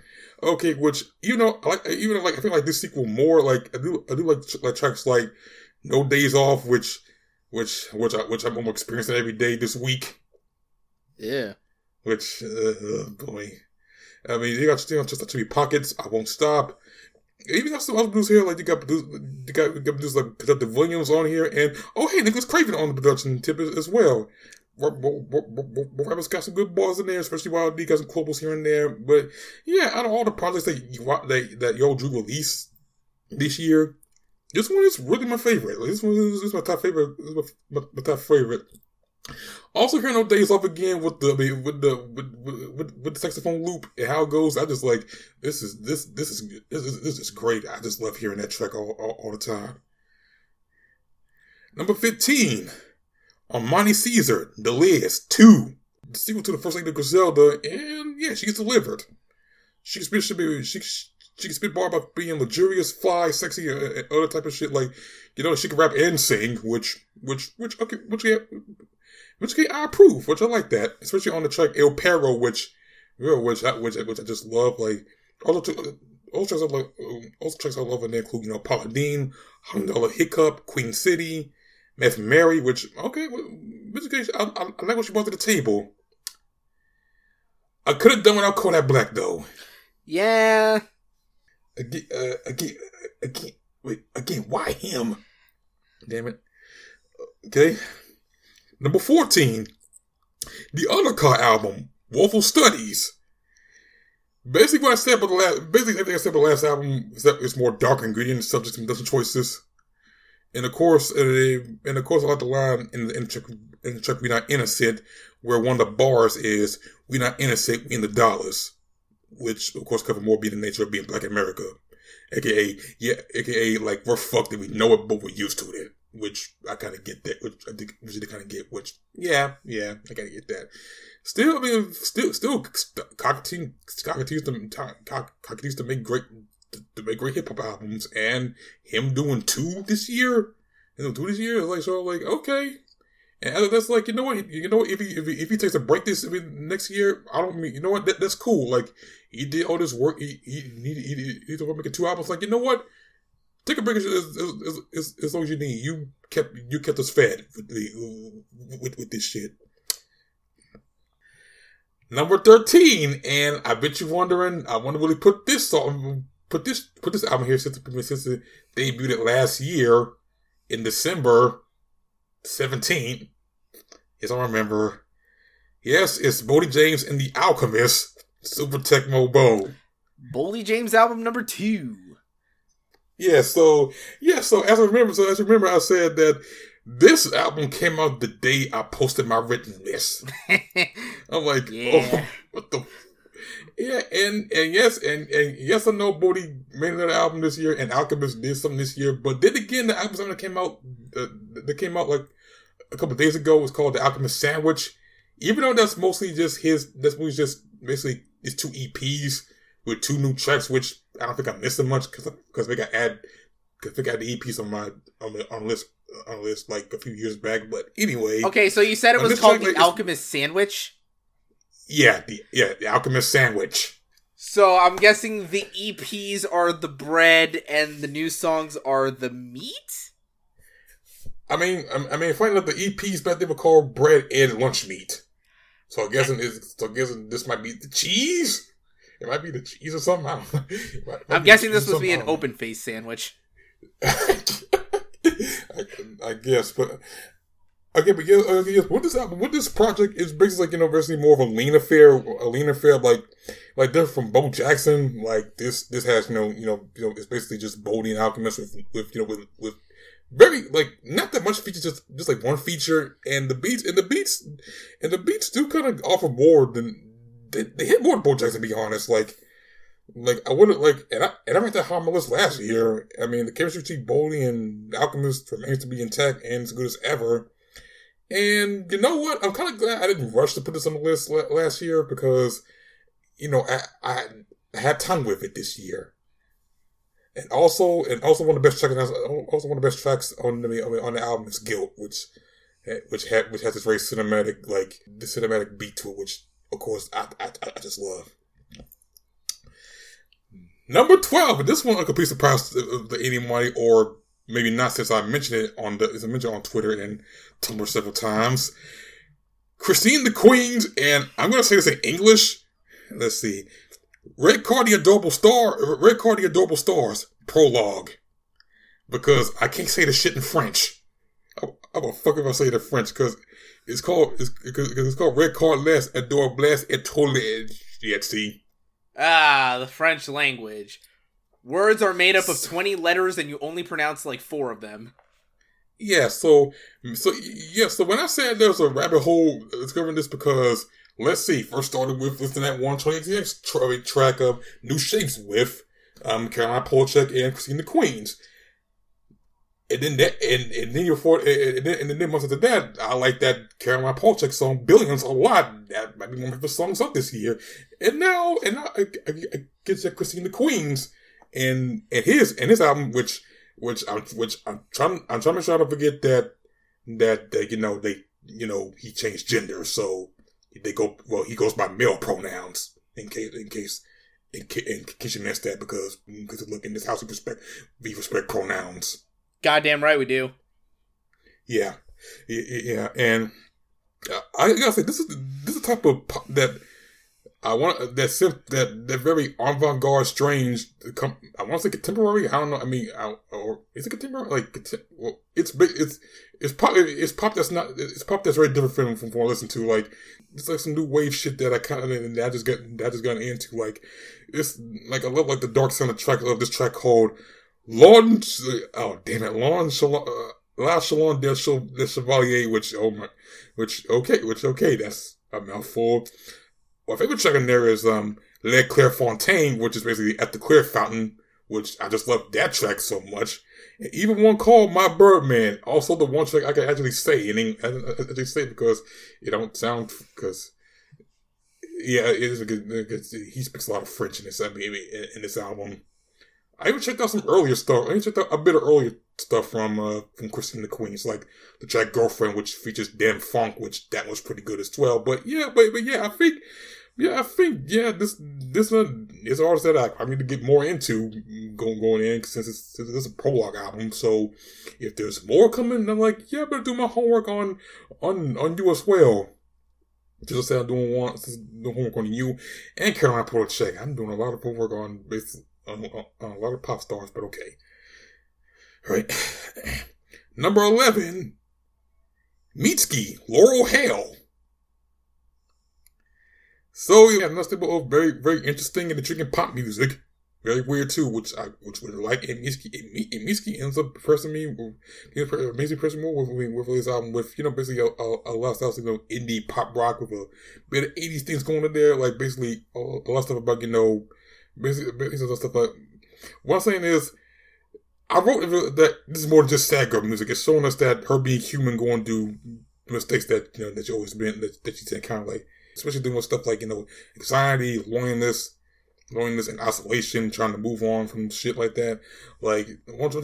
okay, which you know, I like even like I feel like this sequel more like I do I do like like tracks like No Days Off, which which which I which I'm experiencing every day this week. Yeah. Which uh, oh boy, I mean, you got know, just to be pockets. I won't stop. Even got some other produce here, like you got you got, you got like Productive Williams on here, and oh hey, Nicholas Craven on the production tip as, as well. Rappers got some good balls in there, especially Wild D got some quibbles here and there. But yeah, out of all the projects that you, that that Yo Droog released this year, this one is really my favorite. Like, this one is, this is my top favorite. My, my, my top favorite. Also, hearing no days off again with the with the with, with, with the saxophone loop and how it goes. I just like this is this this is this is, this is great. I just love hearing that track all, all, all the time. Number fifteen, Armani Caesar, The Liz Two, the sequel to the first Lady of Griselda, and yeah, she gets delivered. She she, be, she, she can spit bar about being luxurious, fly, sexy, and other type of shit. Like, you know, she can rap and sing, which, which, which, okay, which, yeah, which I approve, which I like that, especially on the track El Perro, which, which, I, which, which I just love. Like all the uh, all the tracks I love, uh, all the tracks I love in there include, you know, Paula Deen, Dollar Hiccup, Queen City, Meth Mary, which okay, which case I, I, I like what she brought to the table. I could have done without Kodak Black though. Yeah. Again, uh, again, again, wait, again, why him? Damn it. Okay. Number 14, the other Ka album, Woeful Studies. Basically, what I said about the last, basically everything I said about the last album is that it's more dark ingredient subjects and different choices. And of course, uh, and of course, I like the line in the, in the, track, in the track, "We're not innocent," where one of the bars is "We're not innocent, we in the dollars," which of course cover more being the nature of being Black America, aka yeah, aka like we're fucked and we know it, but we're used to it which I kind of get that, which I think usually kind of get, which yeah, yeah, I of get that. Still, I mean, still, still, cockatoos, cockatoos to, make great, to make great hip hop albums, and him doing two this year, you two this year like so, like okay, and that's like you know what, you know, if he if he, if he takes a break this mean, next year, I don't mean you know what, that, that's cool. Like he did all this work, he he he, he, he, he, he making two albums. Like you know what Take a break as, as, as, as, long as you need. You kept you kept us fed with, the, with, with this shit. Number thirteen, and I bet you're wondering. I want to really put this song, put this put this album here since since it debuted last year in December seventeenth. Yes, I remember. Yes, it's Boldy James and the Alchemist, Super Tecmo Bowl. Boldy James album number two. Yeah, so yeah, so as I remember, so as I remember, I said that this album came out the day I posted my written list. I'm like, yeah. oh, what the? Yeah, and and yes, and and yes, I know Boldy made another album this year, and Alchemist did something this year. But then again, the album that came out uh, that came out like a couple days ago was called The Alchemist Sandwich, even though that's mostly just his, that's mostly just basically his two EPs with two new tracks, which I don't think I'm missing much because because we got add because we got the EPs on my on the on the list on the list like a few years back. But anyway, Okay, so you said it was called track, the like, Alchemist Sandwich. yeah, the yeah the Alchemist Sandwich. So I'm guessing the EPs are the bread and the new songs are the meat. I mean, I, I mean, finding out the EPs back they were called bread and lunch meat. So I'm guessing is so I'm guessing this might be the cheese. It might be the cheese or something. I don't know. It might- might I'm guessing this must be an open face sandwich. I, I guess, but okay, but yeah, uh, yes, what this album, what this project is basically like, you know, basically more of a lean affair, a lean affair, like, like different from Bo Jackson. Like this, this has you know, you know, you know, it's basically just Boldy and Alchemist with, with you know, with with very like not that much features, just just like one feature, and the beats and the beats and the beats do kind of offer more than they, they hit more than Jackson. To be honest, like. Like I wouldn't like, and I and I ranked that high on my list last year. I mean, the chemistry between Boldy and Alchemist remains to be intact and as good as ever. And you know what? I'm kind of glad I didn't rush to put this on the list la- last year because, you know, I I had time with it this year. And also, and also one of the best tracks, also one of the best tracks on the on the album is "Guilt," which which had which has this very cinematic like the cinematic beat to it, which of course I I, I just love. Number twelve, this one a complete surprise to uh, to anybody, or maybe not since I mentioned it on the I mentioned on Twitter and Tumblr several times. Christine the Queens, and I'm gonna say this in English. Let's see. Redcar the Adorable Star Redcar the Adorable Stars prologue. Because I can't say the shit in French. I'm gonna fuck if I say it in French because it's called it's, cause, cause it's called Redcar Les Adorables et Yet see. Ah, the French language. Words are made up of 20 letters and you only pronounce like four of them. Yeah, so so yeah, so when I said there's a rabbit hole discovering this because let's see, first started with listening at 120x tra- track of New Shapes with um Caroline Polachek and Christina Queens. And then that and, and then you're for and then, and then months after that, I like that Caroline Polachek song Billions a lot. That might be one of the songs up this year. And now and I, I, I get to Christina Queens and and his and his album, which which I'm which I'm trying I'm trying to try to forget that that that you know they you know he changed gender, so they go well he goes by male pronouns in case in case in, in case you missed that because because look in this house we respect we respect pronouns. Goddamn right we do. Yeah, yeah, yeah. and uh, I gotta say this is this is the type of that I want that that that very avant garde, strange. I want to say contemporary. I don't know. I mean, I, or is it contemporary? Like, well, it's. It's it's pop. It's pop that's not. It's pop that's very different from from what I listen to. Like, it's like some new wave shit that I kind of that I just got that I just got into. Like, it's like I love like the dark sound of track. Love this track called Lawn. Oh damn it, Lawn Shalom. Uh, La Chalon del Chev- del Chevalier, which oh my, which okay, which okay, that's a mouthful. My favorite track in there is um Le Claire Fontaine, which is basically at the Clear Fountain, which I just love that track so much. And even one called My Birdman, also the one track I can actually say, and I I uh, uh, uh, actually say because it don't sound because yeah, it is because He speaks a lot of French in this I mean, in this album. I even checked out some earlier stuff. I even checked out a bit of earlier stuff from uh, from Christina Queens, like the track "Girlfriend," which features Dâm-Funk, which that was pretty good as well. But yeah, but but yeah, I think yeah, I think yeah, this this one is an artist that I, I need to get more into going going in since it's since it's a prologue album. So if there's more coming, I'm like yeah, I better do my homework on on on you as well. Just say I'm doing one doing homework on you and Caroline Polachek. I'm doing a lot of homework on basically on, on, on a lot of pop stars, but okay. All right. Number 11, Mitski, Laurel Hell. So, yeah, nothing but very, very interesting in and intriguing pop music. Very weird too, which I which would like. And Mitski, and Mitski ends up pressing me, you know, amazing pressing more with with his album with you know basically a, a, a lot of stuff, you know, indie pop rock with a bit of eighties things going in there, like basically a, a lot of stuff about you know, basically, basically stuff like. What I'm saying is, I wrote that this is more than just sad girl music. It's showing us that her being human going through mistakes that you know that you always been that, that kind of like, especially doing stuff like you know anxiety, loneliness, loneliness and isolation, trying to move on from shit like that. Like once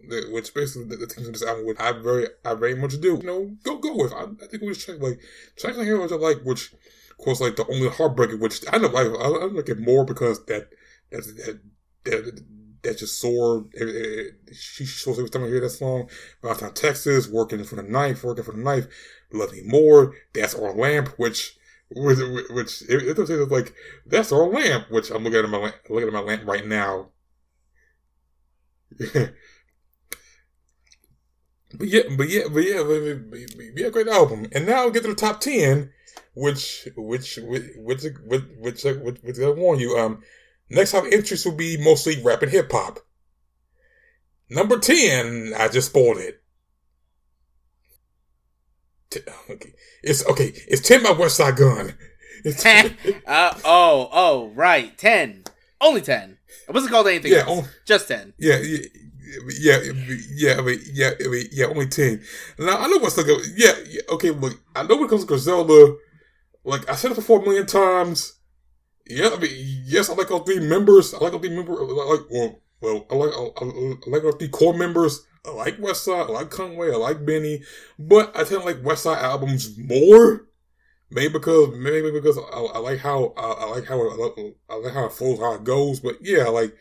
which basically the, the things in this album which I very I very much do. You know, go go with. I, I think we just check like check the heroes I like, which of course like the only heartbreaker, which I don't like. I, I like it more because that that that that, that just sore. Eh, eh, she shows every time I hear that song. Time Texas, working for the knife, working for the knife. Love me more. That's our lamp, which which, which it, it say like that's our lamp, which I'm looking at my looking at my lamp right now. But yeah, but yeah, but yeah, but, but, but yeah, great album. And now get to the top ten, which which which which which which, which, which I warn you, um, next top entries will be mostly rap and hip hop. Number ten, I just spoiled it. Okay, it's okay. It's ten by West Westside Gunn. uh, oh, oh, right, ten, only ten. It wasn't called anything yeah, else. just ten. Yeah, yeah, yeah, yeah, I yeah, I yeah, only ten. Now I know what's like, yeah, yeah, okay, look, I know when it comes to Griselda, like I said it for four million times. Yeah, I mean, yes, I like all three members. I like all three members. I like, well, well, I like, I, I like all three core members. I like Westside, I like Conway, I like Benny, but I tend to like Westside albums more. Maybe because maybe because I, I like how I, I, like how it, I like how it flows, how it goes. But yeah, like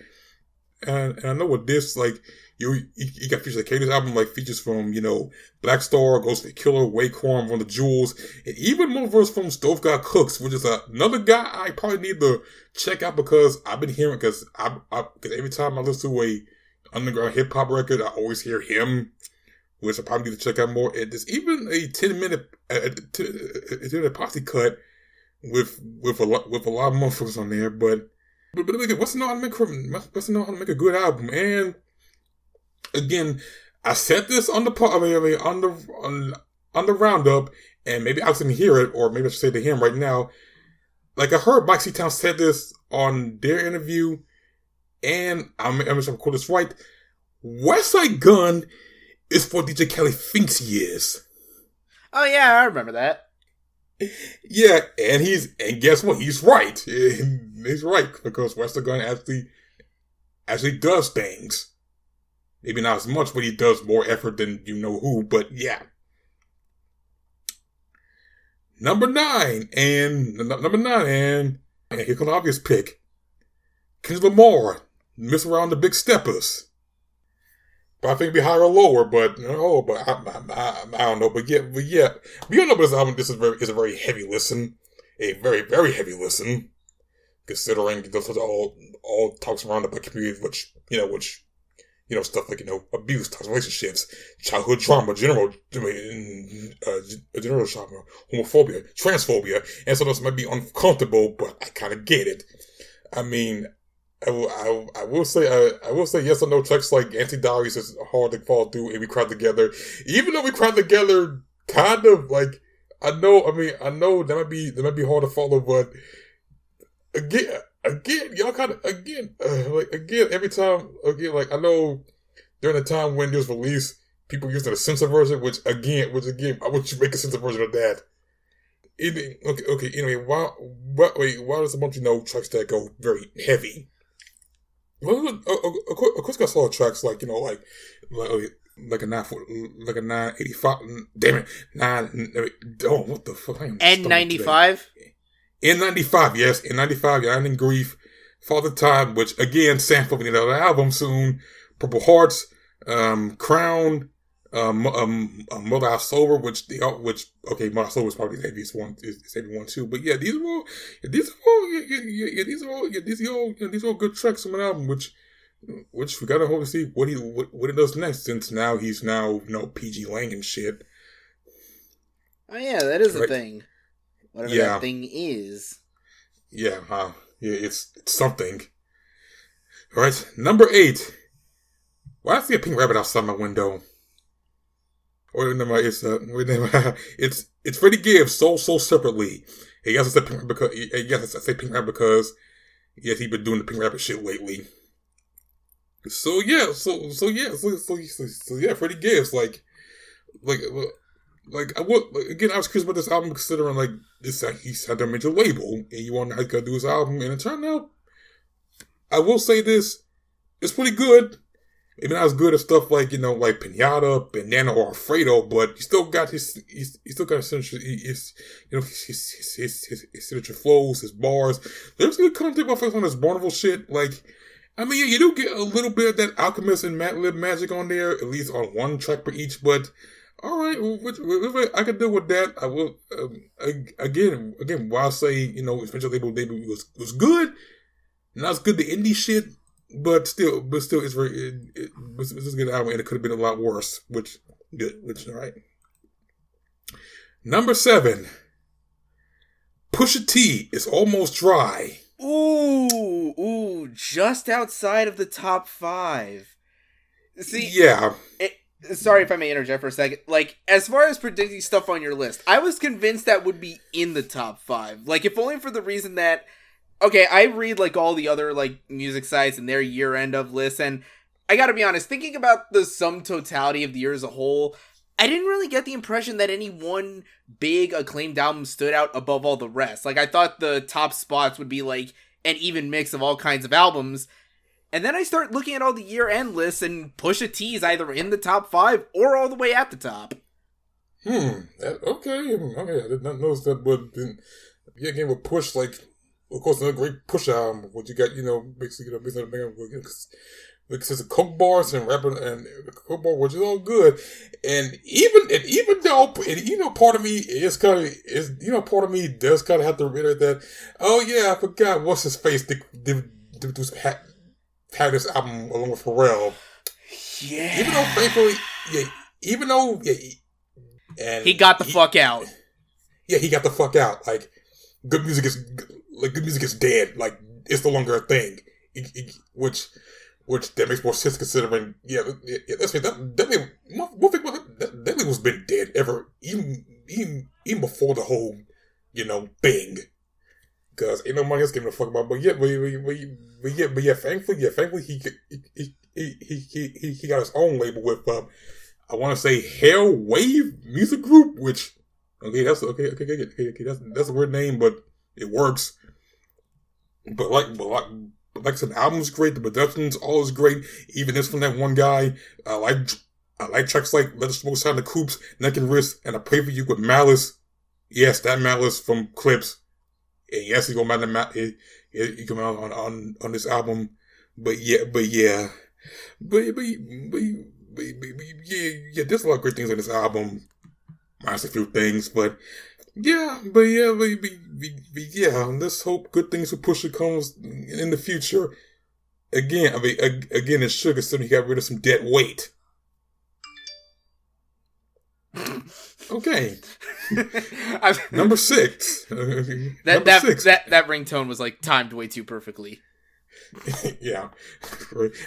and, and I know with this, like, you, you, got features like Katie's album, like features from, you know, Black Star, Ghostface Killah, Raekwon from the Jewels, and even more verse from Stove God Cooks, which is another guy I probably need to check out because I've been hearing, because I, I, cause every time I listen to a underground hip hop record, I always hear him, which I probably need to check out more. And there's even a 10 minute, uh, 10 minute posse cut with, with a lot, with a lot of motherfuckers on there, but, but, but again, what's not how to make what's not how to make a good album? And again, I said this on the I mean, on the on, on the roundup, and maybe I didn't hear it, or maybe I should say to him right now. Like I heard Mike Seatown said this on their interview, and I'm I'm sure quote this right. Westside Gunn is for DJ Khaled thinks he is. Oh yeah, I remember that. Yeah, and he's and guess what? He's right. He's right because Gunn actually actually does things. Maybe not as much, but he does more effort than you know who. But yeah. Number nine and number nine and, and here comes obvious pick. Kendrick Lamar, Mr. Morale & the Big Steppers. I think it'd be higher or lower, but oh, but I, I, I, I don't know. But yeah, but yeah, know this album. This is very is a very heavy listen, a very very heavy listen, considering this all all talks around about community, which you know, which you know stuff like you know abuse, toxic relationships, childhood trauma, general, uh, general trauma, homophobia, transphobia, and so those might be uncomfortable, but I kind of get it. I mean, I will, I, I will say, I, I will say yes or no tracks like Auntie Diaries is hard to fall through and we cried together. Even though we cried together, kind of like, I know, I mean, I know that might be, that might be hard to follow, but again, again, y'all kind of, again, uh, like, again, every time, again, like, I know during the time when it was released, people used the censor version, which again, which again, I want you to make a censor version of that. okay, okay, anyway, why, why, wait, why does a bunch of, know, tracks that go very heavy? Well, of course, I saw tracks like you know, like like, like a nine like a nine eighty five. Damn it, nine. Oh, what the fuck? N ninety five. N ninety five. Yes, N ninety five. United in Grief. Father Time, which again, sample another album soon. Purple Hearts, um, Crown, um, um, um, Mother House Sober, which the which okay, Mother House Sober is probably the heaviest one, is heavy one too. But yeah, these are all, these are all, yeah, yeah, yeah, these are all, yeah, these are all, these are all good tracks from an album, which, which we gotta hope to see what he what, what he does next, since now he's now you know pgLang and shit. Oh yeah, that is right? a thing. Whatever yeah. that thing is. Yeah, huh? Yeah, it's, it's something. All right, number eight. Why I see a pink rabbit outside my window? Or no, it's uh, it's it's Freddie Gibbs so so separately. He has to say pink because has to say pink rabbit because yes, he been doing the pink rabbit shit lately. So yeah, so so yeah, so so, so, so yeah, Freddie Gibbs like like like I would like, again. I was curious about this album considering like this uh, he had a major label and you want could do his album, and it turned out. I will say this: it's pretty good. Maybe not as good as stuff like you know like Pinata, Bandana, or Alfredo, but he still got his he's, he still got his, his you know his his, his, his, his, signature flows, his bars. There's good content about on this Barnable shit. Like, I mean, yeah, you do get a little bit of that Alchemist and Madlib magic on there, at least on one track per each. But all right, which, which, I can deal with that. I will um, again, again. While I say you know, Spencer label debut was was good, not as good the indie shit but still, but still, it's very. It, it, it's, it's a good album, and it could have been a lot worse. Which good, which all right. Number seven. Pusha T is almost dry. Ooh, ooh, just outside of the top five. See, yeah. It, sorry if I may interject for a second. Like, as far as predicting stuff on your list, I was convinced that would be in the top five. Like, if only for the reason that okay, I read like all the other like music sites and their year end of lists, and I gotta be honest, thinking about the sum totality of the year as a whole, I didn't really get the impression that any one big acclaimed album stood out above all the rest. Like I thought the top spots would be like an even mix of all kinds of albums. And then I start looking at all the year end lists and Pusha T's either in the top five or all the way at the top. Hmm. Okay. Okay. I did not notice that, but yeah, again with Push, like of course, another great push album. What you got, you know, basically, you know, basically, because because of coke bars and rapping and the coke bar, which is all good. And even and even though, and you know, part of me is kind of is you know, part of me does kind of have to reiterate that. Oh yeah, I forgot what's his face. Did, did, did, had, had this album along with Pharrell. Yeah. Even though, thankfully, yeah. Even though, yeah, and he got the he, fuck out. Yeah, he got the fuck out. Like good music is like good music is dead. Like it's no longer a thing. It, it, which which that makes more sense considering yeah, yeah that's that definitely one thing that definitely was been dead ever even even even before the whole you know thing. Cause ain't no money else giving a fuck about. But yeah, but, but, but yeah, but yeah, thankfully, yeah, thankfully he he he he he, he got his own label with um, I want to say Heir Wave Music Group, which okay, that's okay, okay, okay, okay, okay, that's that's a weird name, but it works. But like, but like, but like I said, the album's great. The production's all is great. Even this from that one guy. I like, I like tracks like Let the Smoke Sound the Coops, Neck and Wrist, and I Pray For You with Malice. Yes, that Malice from Clipse. And yes, he's gonna he, he, he come out on, on, on this album. But yeah, but yeah. But, but, but, but, but yeah, yeah, there's a lot of great things on this album. Minus a few things, but yeah, but yeah, but, but, but, yeah. Let's hope good things for Pusha comes in the future. Again, I mean, again, it's sugar. So he got rid of some dead weight. Okay. Number six. that Number that, six. that that ringtone was like timed way too perfectly. yeah.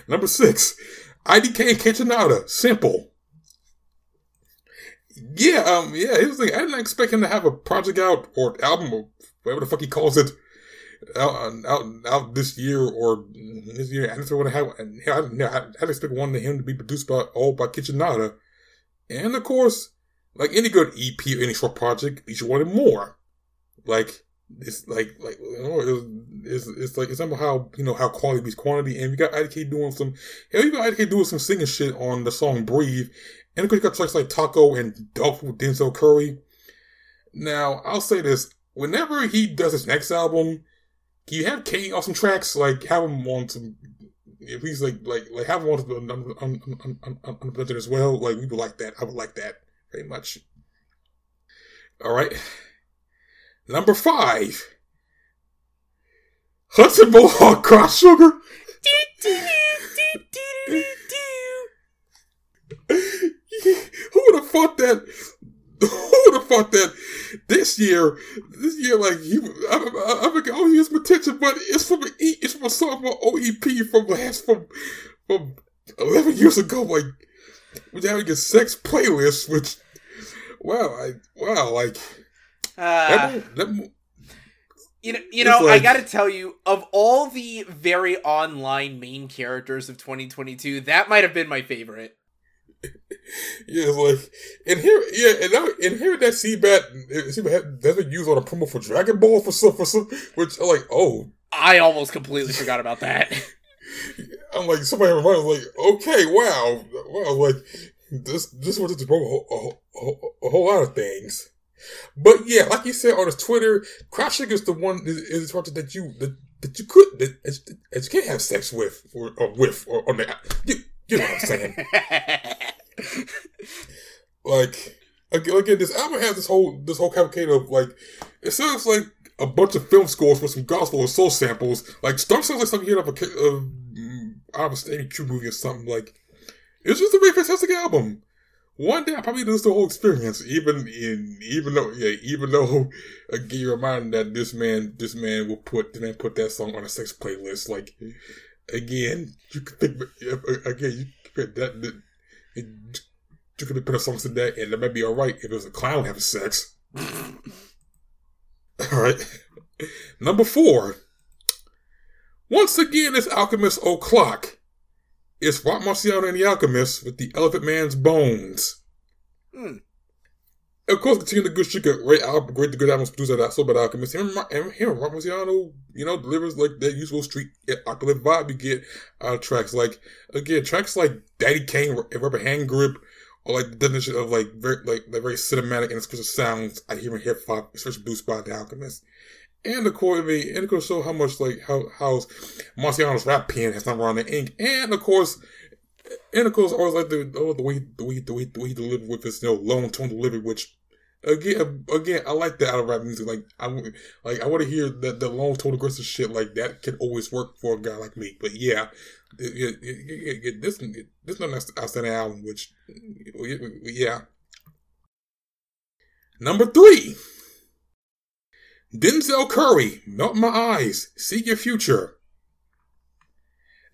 Number six. IDK and Kaytranada. Simple yeah, um, yeah, it was like I didn't expect him to have a project out or album or whatever the fuck he calls it out out, out this year or this year. I didn't want to have. I didn't, expect one of him to be produced by all by Kaytranada, and of course, like any good EP or any short project, each wanted more. Like it's like like you know, it's, it's like it's about how you know how quality beats quantity, and we got IDK doing some hell, you got IDK doing some singing shit on the song "Breathe," And of course, you got tracks like Taco and with Denzel Curry. Now, I'll say this. Whenever he does his next album, can you have Kane on some tracks? Like, have him on some, if he's like, like, like have him on, on, on, on, on the budget as well. Like, we would like that. I would like that very much. All right. Number five. Hudson Mohawke Cry Sugar. who would have thought that? Who would have thought that this year, this year, like you, I, I, I think, oh, here's potential, but it's from an E, it's from a from OEP from last from from eleven years ago. Like we're having a sex playlist, which wow, I wow, like uh, that, that, you know, you know, like, I gotta tell you, of all the very online main characters of 2022, that might have been my favorite. Yeah, it's like and here, yeah, and now and here that Cbat, Cbat that's been used on a promo for Dragon Ball for some for some, which I'm like, oh, I almost completely forgot about that. I'm like, somebody reminded me, like, okay, wow, wow, like this this was just a, a, a, a whole lot of things. But yeah, like you said on his Twitter, Crashing is the one is, is the that you that, that you could that, that you can't have sex with or, or with or on the you, you know what I'm saying. like again, this album has this whole this whole cavalcade of like it sounds like a bunch of film scores with some gospel or soul samples. Like Storm sounds like something here of a of mm, out of a Q movie or something. Like it's just a very fantastic album. One day I probably lose the whole experience, even in even though yeah, even though again you're reminded that this man this man will put this man put that song on a sex playlist. Like again, you could think again you could that, that you could put a song to that and that might be alright if it was a clown having sex. Alright. Number four. Once again, it's Alchemist O'Clock. It's Roc Marciano and the Alchemist with the Elephant Man's Bones. Hmm. Of course, continue the good streak of great album, great, good albums produced by Soul by Alchemist. Him, him, him, Roc Marciano, you know, delivers like that usual street eh, octave vibe you get out of tracks. Like, again, tracks like Daddy Kane, Rubber Hand Grip, or like the definition of like very, like, the very cinematic and expressive sounds I hear in hip hop, especially produced by The Alchemist. And of course, I mean, and of course, show how much like how how Marciano's rap pen has not run the ink, and of course, and of course, always like the oh, the way the way the way the way he delivered with his you know long tone delivery, which again um, again I like that out of rap music. Like I like I want to hear that the long tone aggressive shit like that can always work for a guy like me. But yeah, it, it, it, this this is not an outstanding album, which yeah. Number three. Denzel Curry, Melt My Eyes, See Your Future.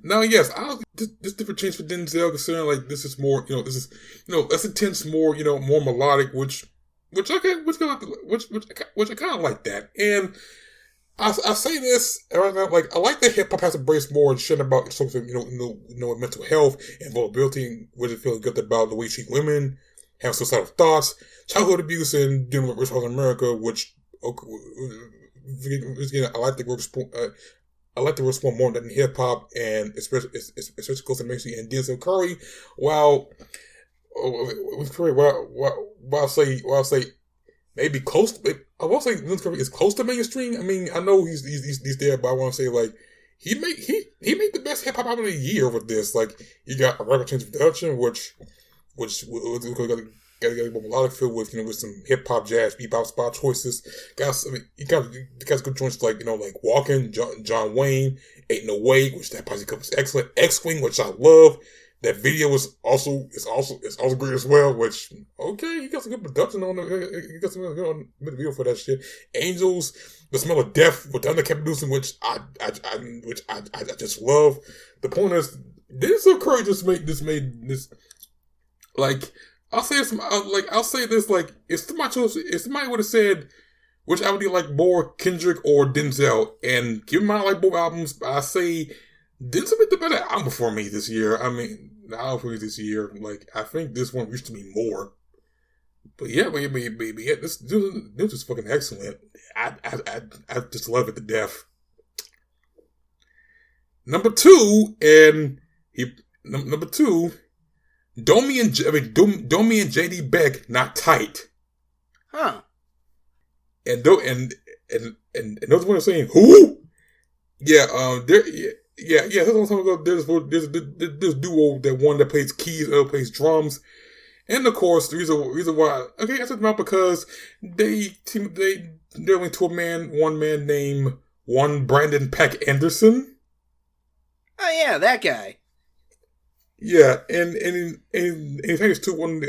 Now, yes, I'll, this, this different change for Denzel, considering like this is more, you know, this is, you know, less intense, more, you know, more melodic, which, which can, which, which, which, which I kind of like that. And I, I say this like I like that hip hop has embraced more and shit about something, you know, you know, you know, mental health and vulnerability, what it feeling good about the way she women, have suicidal thoughts, childhood abuse, and dealing with race in America, which okay, I like the group. Uh, I like the respond more than hip hop and especially especially to mainstream and Denzel Curry. While with Curry, while, while, while say while say maybe close, to, I won't say Denzel Curry is close to mainstream. I mean, I know he's he's, he's, he's there, but I want to say like he made he he made the best hip hop album of the year with this. Like he got a record change production, which which Got, got a melodic feel with you know with some hip hop, jazz, bebop spot choices. Got I mean, you got you got good joints like you know like Walking, John, John Wayne, Ain't No Way, which that posse comes excellent. X Wing, which I love. That video is also it's also it's also great as well. Which okay, you got some good production on the eh, eh, you got some good on the video for that shit. Angels, the smell of death with Thundercat producing, which I I, I which I, I just love. The point is, this Curry just made this made this like I'll say this, like I'll say this, like if somebody chose, if somebody would have said which I would be like more, Kendrick or Denzel, and give my like both albums, I say Denzel made the better album for me this year. I mean, the album for me this year, like I think this one used to be more. But yeah, but, but, but, but yeah, this this is fucking excellent. I, I I I just love it to death. Number two, and he number two Domi and I mean Dom, Domi and JD Beck not tight. Huh. And though and and and, and those ones are saying who? Yeah, um, there. Yeah, yeah, yeah. That's time ago. There's there's there's this duo that one that plays keys, other plays drums, and of course the reason reason why okay I took them out because they team they they're only to a man one man named one Brandon Paak Anderson. Oh yeah, that guy. Yeah, and and and, and thanks to one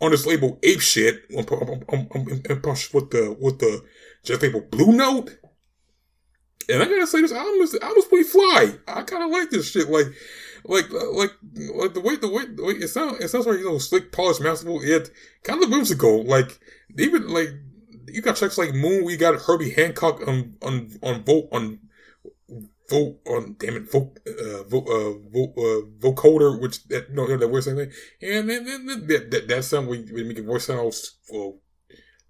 on this label Ape Shit on, on, on, on, with the with the just label Blue Note. And I gotta say, this album is album's pretty fly. I kind of like this shit. Like, like, like, like the way the way the way it sounds. It sounds like you know slick, polished, masterful. It kind of whimsical. Like even like you got tracks like Moon. We got Herbie Hancock on on on vote on vote on damn it vote uh vote uh vote uh vocoder which that you know that weird thing and then, then, that, that that sound we we make a voice sound all well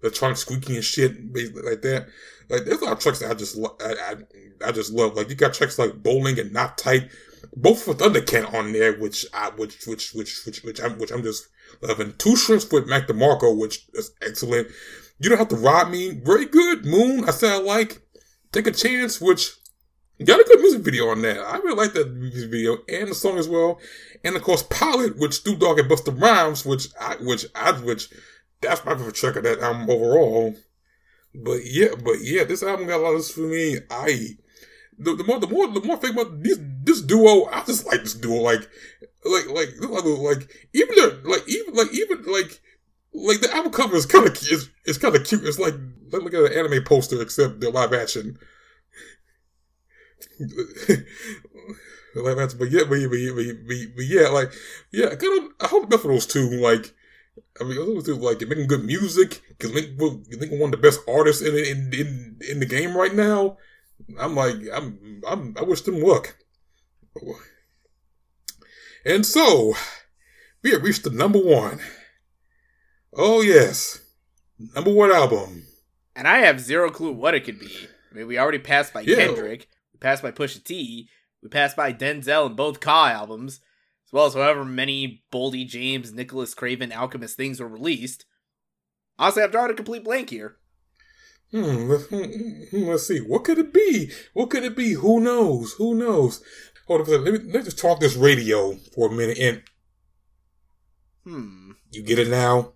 electronic squeaky and shit basically like that. Like there's a lot of trucks that I just lo- I, I I just love. Like you got trucks like bowling and not tight. Both for Thundercat on there which I which which which which which I'm which I'm just loving. Two shrimps with Mac DeMarco which is excellent. You don't have to rob me very good. Moon I said I like. Take a chance which Got a good music video on that. I really like that music video and the song as well. And of course, Pilot, which Snoop Dogg and Busta Rhymes, which I, which I, which that's my favorite track of that album overall. But yeah, but yeah, this album got a lot of for me. I, the, the more, the more, the more I think about this, this duo, I just like this duo. Like, like, like, like, like even the, like, even, like, even, like, like the album cover is kind of, it's, it's kind of cute. It's like, look at an anime poster, except they're live action like that's but yeah, but, but, but, but yeah, like yeah, kind of I hope the best for those two. Like, I mean, those two like making good music. Cause Link, Link one of the best artists in in in in the game right now. I'm like, I'm I'm I wish them luck. And so, we have reached the number one. Oh yes, number one album. And I have zero clue what it could be. I mean, we already passed by yeah. Kendrick passed by Pusha T. We passed by Denzel in both Ka albums, as well as however many Boldy James, Nicholas Craven, Alchemist things were released. Honestly, I've drawn a complete blank here. Hmm, hmm, let's see. What could it be? What could it be? Who knows? Who knows? Hold on, let me let's just talk this radio for a minute. And hmm, you get it now.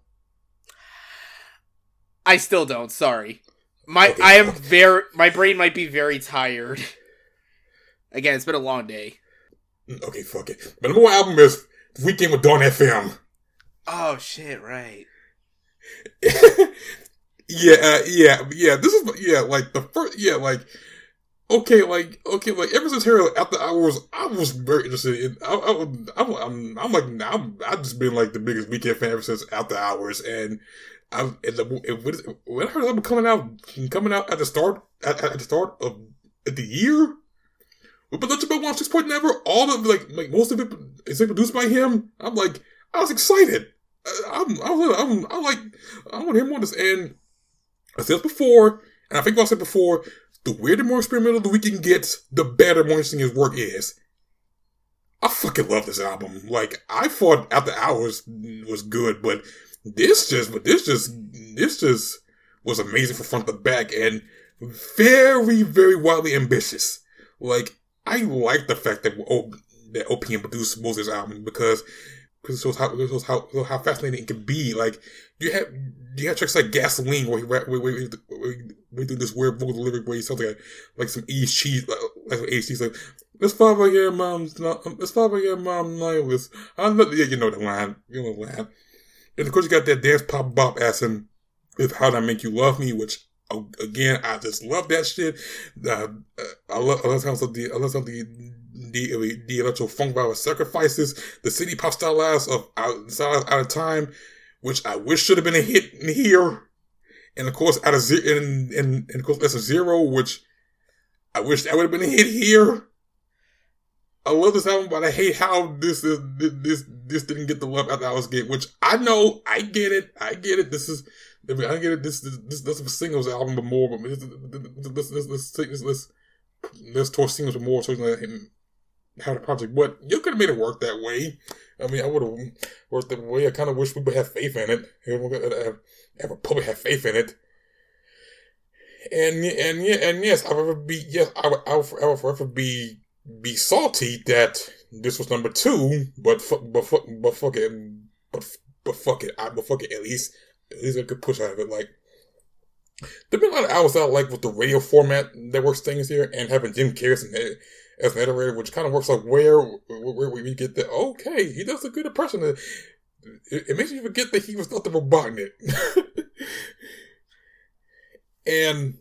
I still don't. Sorry, my okay. I am very. My brain might be very tired. Again, it's been a long day. Okay, fuck it. But number one album is Weeknd with Dawn FM. Oh shit! Right. yeah, uh, yeah, yeah. This is yeah, like the first, yeah, like okay, like okay, like ever since here after hours, I was very interested in. I, I, I'm, I'm, I'm like, I'm, I've just been like the biggest Weeknd fan ever since after hours, and I, and the, when I heard them coming out, coming out at the start, at, at the start of the year, but Let's About Oneohtrix Point Never, all of like like most of it is produced by him. I'm like, I was excited. I'm, I'm, I'm, I'm like, I want him on this. And I said this before, and I think I said before, the weirder, more experimental the Weeknd gets, the better, more interesting his work is. I fucking love this album. Like, I thought After Hours was good, but this just, but this just, this just was amazing from front to back and very, very wildly ambitious. Like, I like the fact that oh, o- that OPN produced most of this album because because it shows how it shows how how fascinating it can be. Like you have you have tracks like Gasoline where he where, where, where, where, do this weird vocal delivery where he sounds like like some East cheese like, like some East cheese like let's follow your mom's not let's follow your mom nihilist. I know yeah you know the line you know the line. And of course you got that dance pop bop ass and with How Did I Make You Love Me, which again, I just love that shit. Uh, I love, I love how the, I love how the, the, the electro funk vibe sacrifices the city pop styles of out, out of time, which I wish should have been a hit in here. And of course, out of zero, and, and, and of course, that's a zero, which I wish that would have been a hit here. I love this album, but I hate how this is this this didn't get the love after I was get. Which I know, I get it, I get it. This is I get it. This this this, is singles album, but more. But this this this this this this tour singles with more so him have a project. But you could have made it work that way. I mean, I would have worked that way. I kind of wish we would have faith in it. Have, have a have faith in it. And and yeah and yes, I would be yes I would I would, would forever be be salty that this was number two, but but but fuck it, but but fuck it, I but fuck it at least least I could push out of it. Like, there've been a lot of albums out like with the radio format that works things here, and having Jim Carrey as an, editor, which kind of works like where where we get that. Okay, he does a good impression. It, it makes you forget that he was not the robot in it. and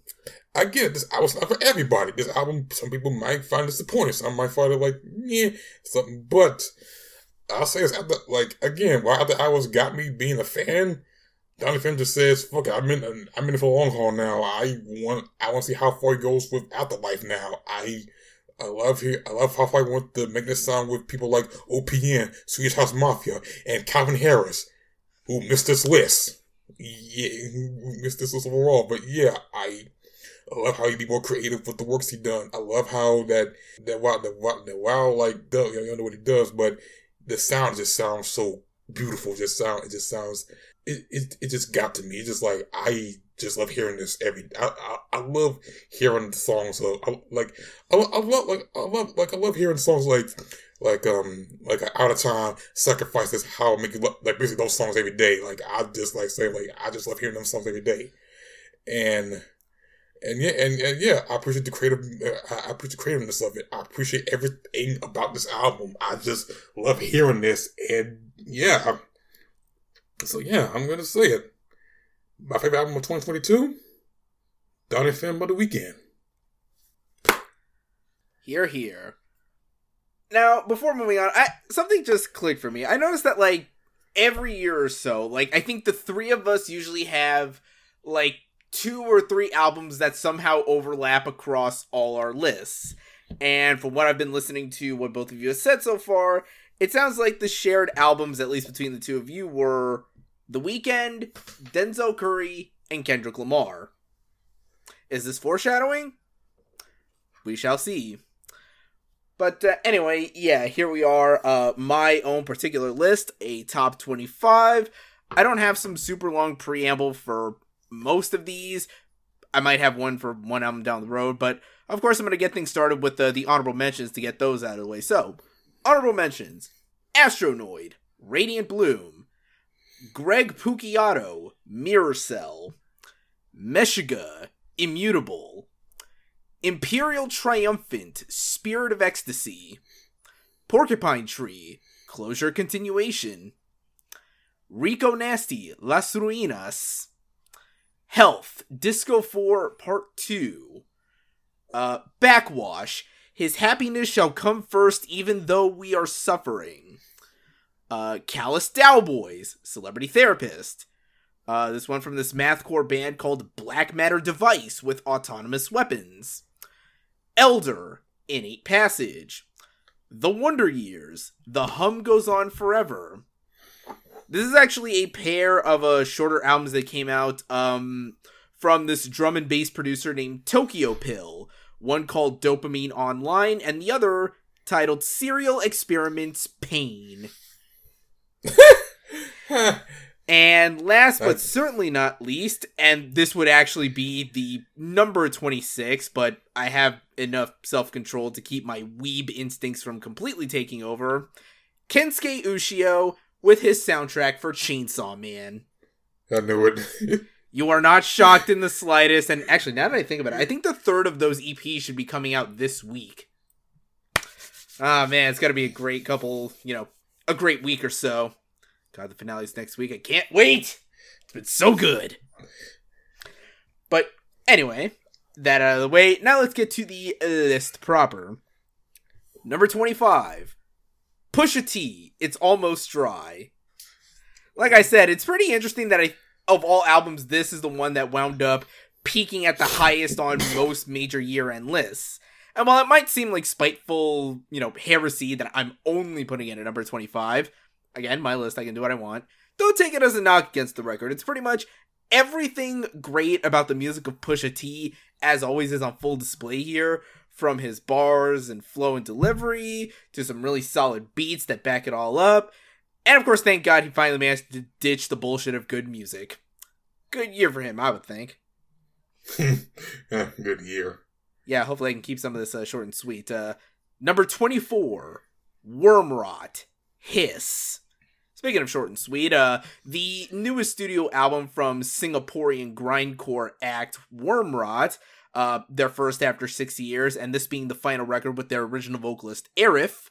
I get it. This album's not for everybody. This album, some people might find disappointing. Some might find it like, yeah, something. But I'll say it's after, like, again, why the hours got me being a fan Dawn FM just says, "Fuck it, I'm in. I'm in it for long haul now. I want. I want to see how far he goes with Afterlife. Now, I, I love here. I love how I want to make this sound with people like OPN, Swedish House Mafia, and Calvin Harris, who missed this list. Yeah, who missed this list overall. But yeah, I I love how he be more creative with the works he done. I love how that that wow that wow, that wow like does you don't know what he does, but the sound just sounds so beautiful. Just sound it just sounds it, it, it just got to me. It's just like I just love hearing this every. I I, I love hearing the songs. Of, I, like I, I love like I love like I love hearing songs like like um like out of time sacrifices how I make you love, like basically those songs every day. Like I just like saying like I just love hearing them songs every day, and and yeah, and, and yeah, I appreciate the creative. Uh, I appreciate the creativeness of it. I appreciate everything about this album. I just love hearing this, and yeah. So yeah, I'm gonna say it. My favorite album of 2022, Dawn FM by the Weeknd. Here, here. Now, before moving on, I, something just clicked for me. I noticed that like every year or so, like I think the three of us usually have like two or three albums that somehow overlap across all our lists. And from what I've been listening to, what both of you have said so far, it sounds like the shared albums, at least between the two of you, were The Weeknd, Denzel Curry, and Kendrick Lamar. Is this foreshadowing? We shall see. But uh, anyway, yeah, here we are. Uh, my own particular list, a top 25. I don't have some super long preamble for most of these. I might have one for one album down the road, but of course, I'm going to get things started with the, the honorable mentions to get those out of the way. So, honorable mentions Astronoid, Radiant Bloom, Greg Puciato, Mirrorcell, Meshuggah, Immutable, Imperial Triumphant, Spirit of Ecstasy, Porcupine Tree, Closure Continuation, Rico Nasty, Las Ruinas, Health, Disco 4 Part 2, uh, Backwash, His Happiness Shall Come First Even Though We Are Suffering, uh, Callous Daoboys, Celebrity Therapist, uh, this one from this mathcore band called Black Matter Device with Autonomous Weapons, Elder, Innate Passage, The Wonder Years, The Hum Goes On Forever, this is actually a pair of uh, shorter albums that came out um, from this drum and bass producer named Tokyo Pill. One called Dopamine Online, and the other titled Serial Experiments Pain. and last but certainly not least, and this would actually be the number 26, but I have enough self control to keep my weeb instincts from completely taking over. Kensuke Ushio with his soundtrack for Chainsaw Man. I knew it. you are not shocked in the slightest. And actually, now that I think about it, I think the third of those EPs should be coming out this week. Ah, oh, man, it's got to be a great couple, you know, a great week or so. God, the finale's next week. I can't wait. It's been so good. But anyway, that out of the way, now let's get to the list proper. Number 25, Pusha T, it's almost dry. Like I said, it's pretty interesting that I, of all albums, this is the one that wound up peaking at the highest on most major year-end lists. And while it might seem like spiteful, you know, heresy that I'm only putting it at number 25, again, my list, I can do what I want. Don't take it as a knock against the record. It's pretty much everything great about the music of Pusha T, as always, is on full display here from his bars and flow and delivery to some really solid beats that back it all up. And of course, thank God he finally managed to ditch the bullshit of good music. Good year for him, I would think. good year. Yeah, hopefully I can keep some of this uh, short and sweet. Uh, number 24, Wormrot, Hiss. Speaking of short and sweet, uh, the newest studio album from Singaporean grindcore act Wormrot uh, their first after 60 years, and this being the final record with their original vocalist Arif,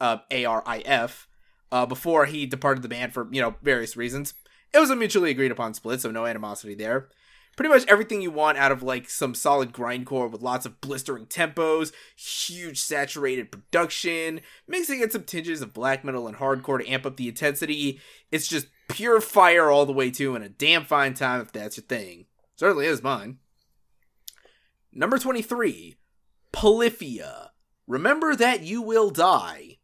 uh, A R I F, uh, before he departed the band for you know various reasons. It was a mutually agreed upon split, so no animosity there. Pretty much everything you want out of like some solid grindcore with lots of blistering tempos, huge saturated production, mixing in some tinges of black metal and hardcore to amp up the intensity. It's just pure fire all the way to, and a damn fine time if that's your thing. Certainly is mine. Number 23, Polyphia, Remember That You Will Die.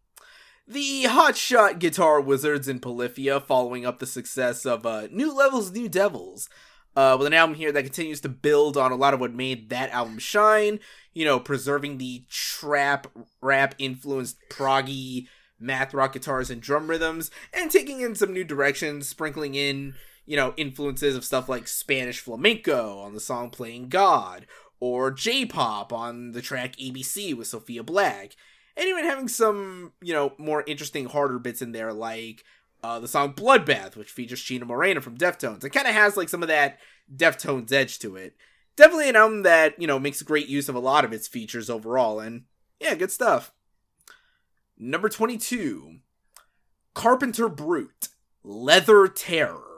The hotshot guitar wizards in Polyphia following up the success of uh, New Levels, New Devils. Uh, with an album here that continues to build on a lot of what made that album shine, you know, preserving the trap rap influenced proggy math rock guitars and drum rhythms, and taking in some new directions, sprinkling in, you know, influences of stuff like Spanish flamenco on the song Playing God, or J pop on the track ABC with Sophia Black, and even having some, you know, more interesting, harder bits in there like uh, the song Bloodbath, which features Chino Moreno from Deftones. It kind of has like some of that Deftones edge to it. Definitely an album that, you know, makes great use of a lot of its features overall, and yeah, good stuff. Number 22 Carpenter Brut Leather Terror.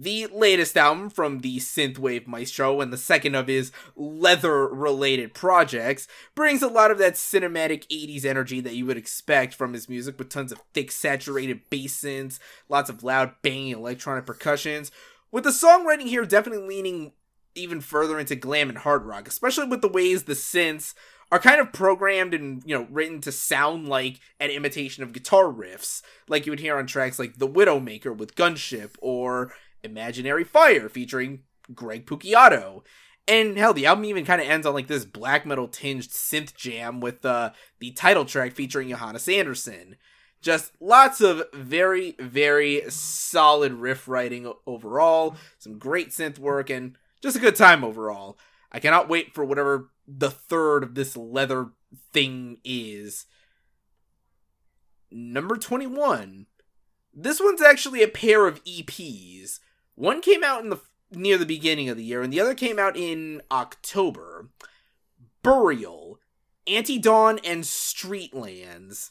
The latest album from the Synthwave Maestro and the second of his leather related projects brings a lot of that cinematic 80s energy that you would expect from his music with tons of thick saturated bass synths, lots of loud banging electronic percussions, with the songwriting here definitely leaning even further into glam and hard rock, especially with the ways the synths are kind of programmed and you know written to sound like an imitation of guitar riffs, like you would hear on tracks like "The Widowmaker" with Gunship or "Imaginary Fire" featuring Greg Puciato. And hell, the album even kind of ends on like this black metal tinged synth jam with uh, the title track featuring Johannes Andersson. Just lots of very, very solid riff writing overall, some great synth work, and just a good time overall. I cannot wait for whatever the third of this leather thing is. Number 21. This one's actually a pair of EPs. One came out in the near the beginning of the year and the other came out in October. Burial, Anti-Dawn and Streetlands.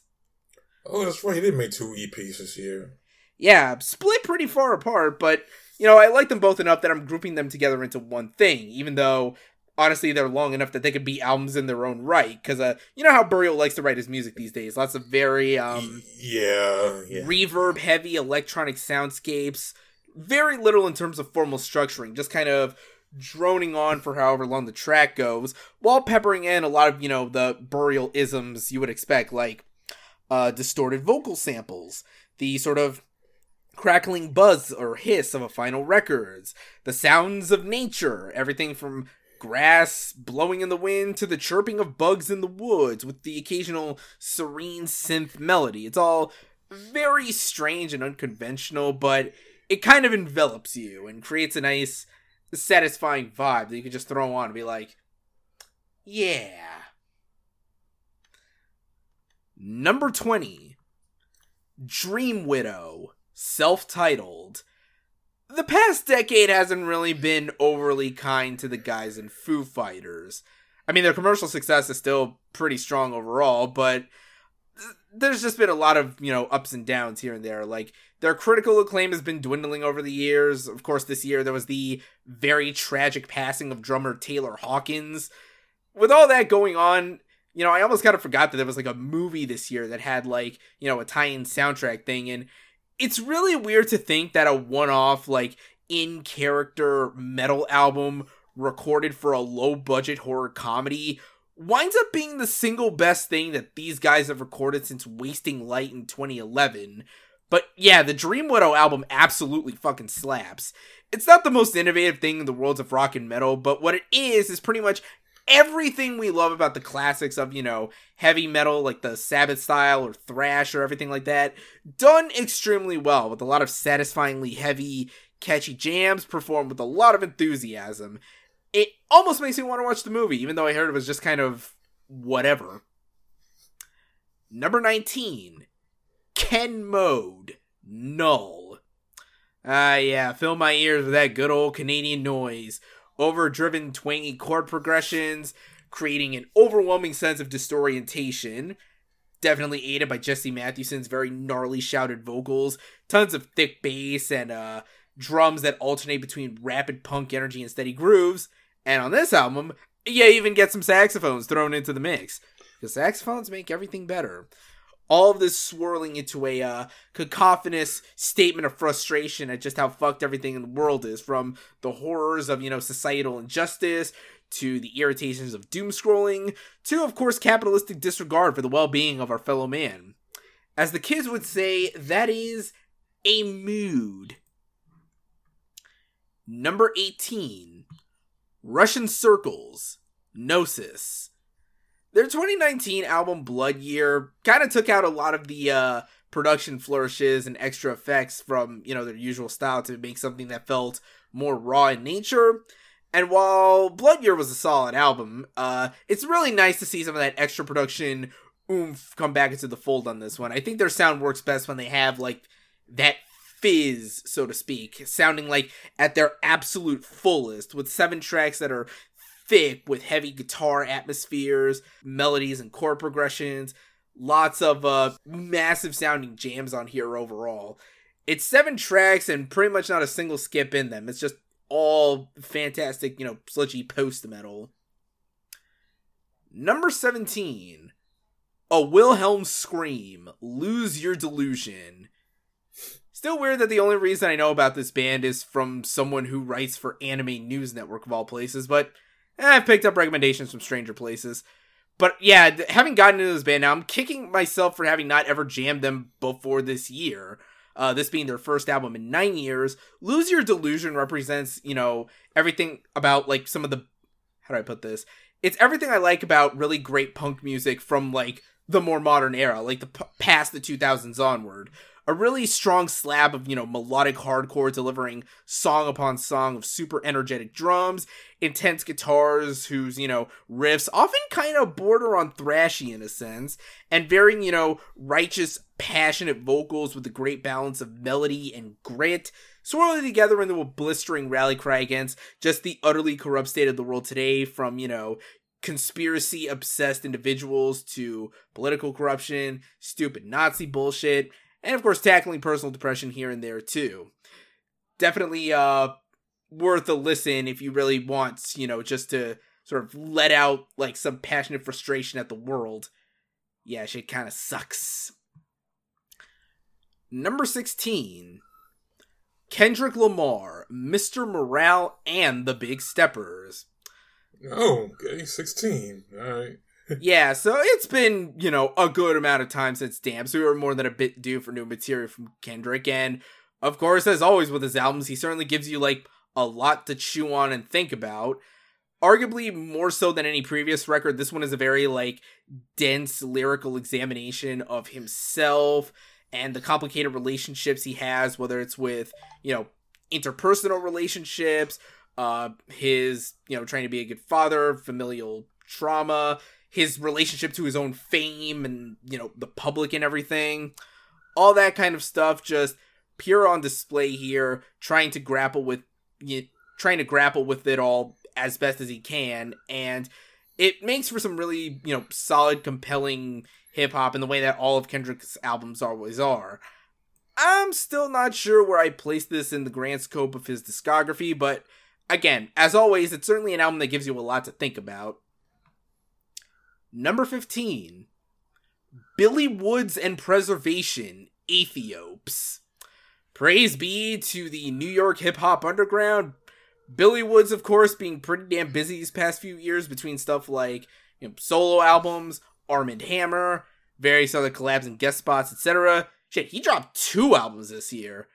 Oh, that's right. He did make two EPs this year. Yeah, split pretty far apart, but you know, I like them both enough that I'm grouping them together into one thing, even though honestly they're long enough that they could be albums in their own right because uh you know how burial likes to write his music these days lots of very um yeah, yeah. reverb heavy electronic soundscapes very little in terms of formal structuring just kind of droning on for however long the track goes while peppering in a lot of you know the burial isms you would expect like uh distorted vocal samples the sort of crackling buzz or hiss of a final records the sounds of nature everything from grass blowing in the wind to the chirping of bugs in the woods with the occasional serene synth melody. It's all very strange and unconventional, but it kind of envelops you and creates a nice, satisfying vibe that you can just throw on and be like, yeah. Number 20 Dream Widow, self titled the past decade hasn't really been overly kind to the guys in Foo Fighters. I mean, their commercial success is still pretty strong overall, but there's just been a lot of, you know, ups and downs here and there. Like, their critical acclaim has been dwindling over the years. Of course, this year there was the very tragic passing of drummer Taylor Hawkins. With all that going on, you know, I almost kind of forgot that there was like a movie this year that had like, you know, a tie-in soundtrack thing and it's really weird to think that a one-off like in character metal album recorded for a low budget horror comedy winds up being the single best thing that these guys have recorded since Wasting Light in 2011. But yeah, the Dream Widow album absolutely fucking slaps. It's not the most innovative thing in the worlds of rock and metal, but what it is is pretty much everything we love about the classics of, you know, heavy metal, like the Sabbath style or thrash or everything like that, done extremely well with a lot of satisfyingly heavy, catchy jams performed with a lot of enthusiasm. It almost makes me want to watch the movie, even though I heard it was just kind of whatever. Number 19 Ken Mode Null. Ah, uh, yeah, fill my ears with that good old Canadian noise overdriven, twangy chord progressions, creating an overwhelming sense of disorientation. Definitely aided by Jesse Matthewson's very gnarly shouted vocals, tons of thick bass, and uh, drums that alternate between rapid punk energy and steady grooves. And on this album, you even get some saxophones thrown into the mix. Because saxophones make everything better. All of this swirling into a uh, cacophonous statement of frustration at just how fucked everything in the world is from the horrors of you know societal injustice to the irritations of doom scrolling to of course capitalistic disregard for the well-being of our fellow man. As the kids would say that is a mood. Number 18 russian circles. Gnosis their 2019 album Blood Year kind of took out a lot of the uh, production flourishes and extra effects from, you know, their usual style to make something that felt more raw in nature. And while Blood Year was a solid album, uh, it's really nice to see some of that extra production oomph come back into the fold on this one. I think their sound works best when they have like that fizz, so to speak, sounding like at their absolute fullest, with seven tracks that are thick with heavy guitar atmospheres, melodies, and chord progressions. Lots of uh, massive sounding jams on here overall. It's seven tracks and pretty much not a single skip in them. It's just all fantastic, you know, sludgy post metal. Number 17. A Wilhelm Scream. Lose Your Delusion. Still weird that the only reason I know about this band is from someone who writes for Anime News Network of all places, but I've picked up recommendations from stranger places. But yeah, having gotten into this band now, I'm kicking myself for having not ever jammed them before this year. Uh, this being their first album in nine years. Lose Your Delusion represents, you know, everything about like some of the. How do I put this? It's everything I like about really great punk music from like the more modern era, like the p- past the 2000s onward a really strong slab of, you know, melodic hardcore delivering song upon song of super energetic drums, intense guitars whose, you know, riffs often kind of border on thrashy in a sense, and very, you know, righteous, passionate vocals with a great balance of melody and grit, swirling together into a blistering rally cry against just the utterly corrupt state of the world today from, you know, conspiracy obsessed individuals to political corruption, stupid Nazi bullshit, and of course tackling personal depression here and there too. Definitely uh worth a listen if you really want, you know, just to sort of let out like some passionate frustration at the world. Yeah, shit kind of sucks. Number 16. Kendrick Lamar, Mr. Morale, and the Big Steppers. Oh, okay, 16. All right yeah, so it's been, you know, a good amount of time since Damn, so we were more than a bit due for new material from Kendrick. And of course, as always with his albums, he certainly gives you like a lot to chew on and think about. Arguably more so than any previous record, this one is a very like dense lyrical examination of himself and the complicated relationships he has, whether it's with, you know, interpersonal relationships, uh, his, you know, trying to be a good father, familial trauma, his relationship to his own fame and you know the public and everything. All that kind of stuff just pure on display here trying to grapple with you know, trying to grapple with it all as best as he can. And it makes for some really you know solid compelling hip hop in the way that all of Kendrick's albums always are. I'm still not sure where I place this in the grand scope of his discography but again as always it's certainly an album that gives you a lot to think about Number 15, Billy Woods and Preservation, Aethiopes. Praise be to the New York hip hop underground. Billy Woods, of course, being pretty damn busy these past few years between stuff like you know, solo albums, Armand Hammer, various other collabs and guest spots, etc. Shit, he dropped two albums this year.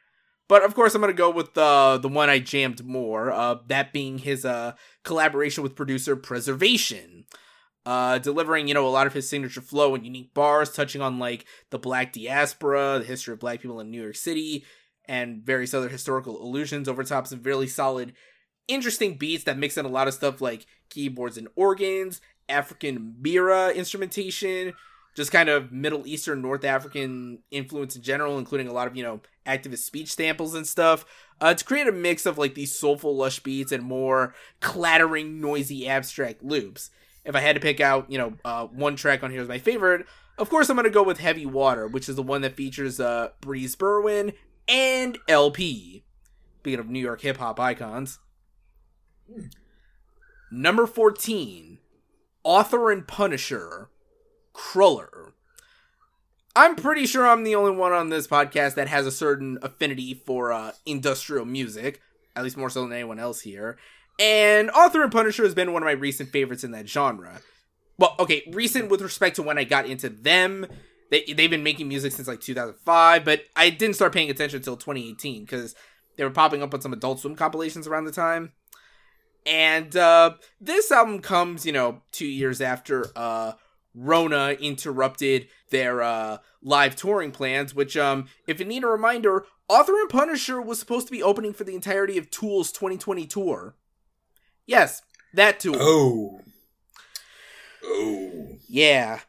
But of course, I'm gonna go with the the one I jammed more. Uh, that being his uh collaboration with producer Preservation uh, delivering, you know, a lot of his signature flow and unique bars, touching on like the black diaspora, the history of black people in New York City, and various other historical allusions over top some really solid, interesting beats that mix in a lot of stuff like keyboards and organs, African mbira instrumentation, just kind of Middle Eastern, North African influence in general, including a lot of, you know, activist speech samples and stuff. Uh, to create a mix of like these soulful, lush beats and more clattering, noisy, abstract loops if I had to pick out, you know, uh, one track on here as my favorite, of course I'm gonna go with Heavy Water, which is the one that features uh, Breeze Brewin and El-P. Speaking of New York hip hop icons. Number 14, Author and Punisher, Krüller. I'm pretty sure I'm the only one on this podcast that has a certain affinity for uh, industrial music, at least more so than anyone else here. And Author and Punisher has been one of my recent favorites in that genre. Well, okay, recent with respect to when I got into them. They, they've been making music since like 2005, but I didn't start paying attention until 2018 because they were popping up on some Adult Swim compilations around the time. And uh, this album comes, you know, two years after uh, Rona interrupted their uh, live touring plans, which, um, if you need a reminder, Author and Punisher was supposed to be opening for the entirety of Tool's 2020 tour. Yes, that tour. Oh. Oh. Yeah.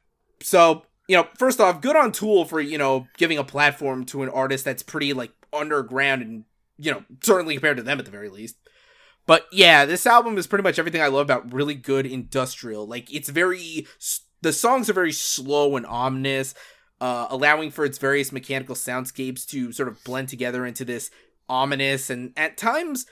So, you know, first off, good on Tool for, you know, giving a platform to an artist that's pretty, like, underground and, you know, certainly compared to them at the very least. But yeah, this album is pretty much everything I love about really good industrial. Like, it's very. The songs are very slow and ominous, uh, allowing for its various mechanical soundscapes to sort of blend together into this ominous and at times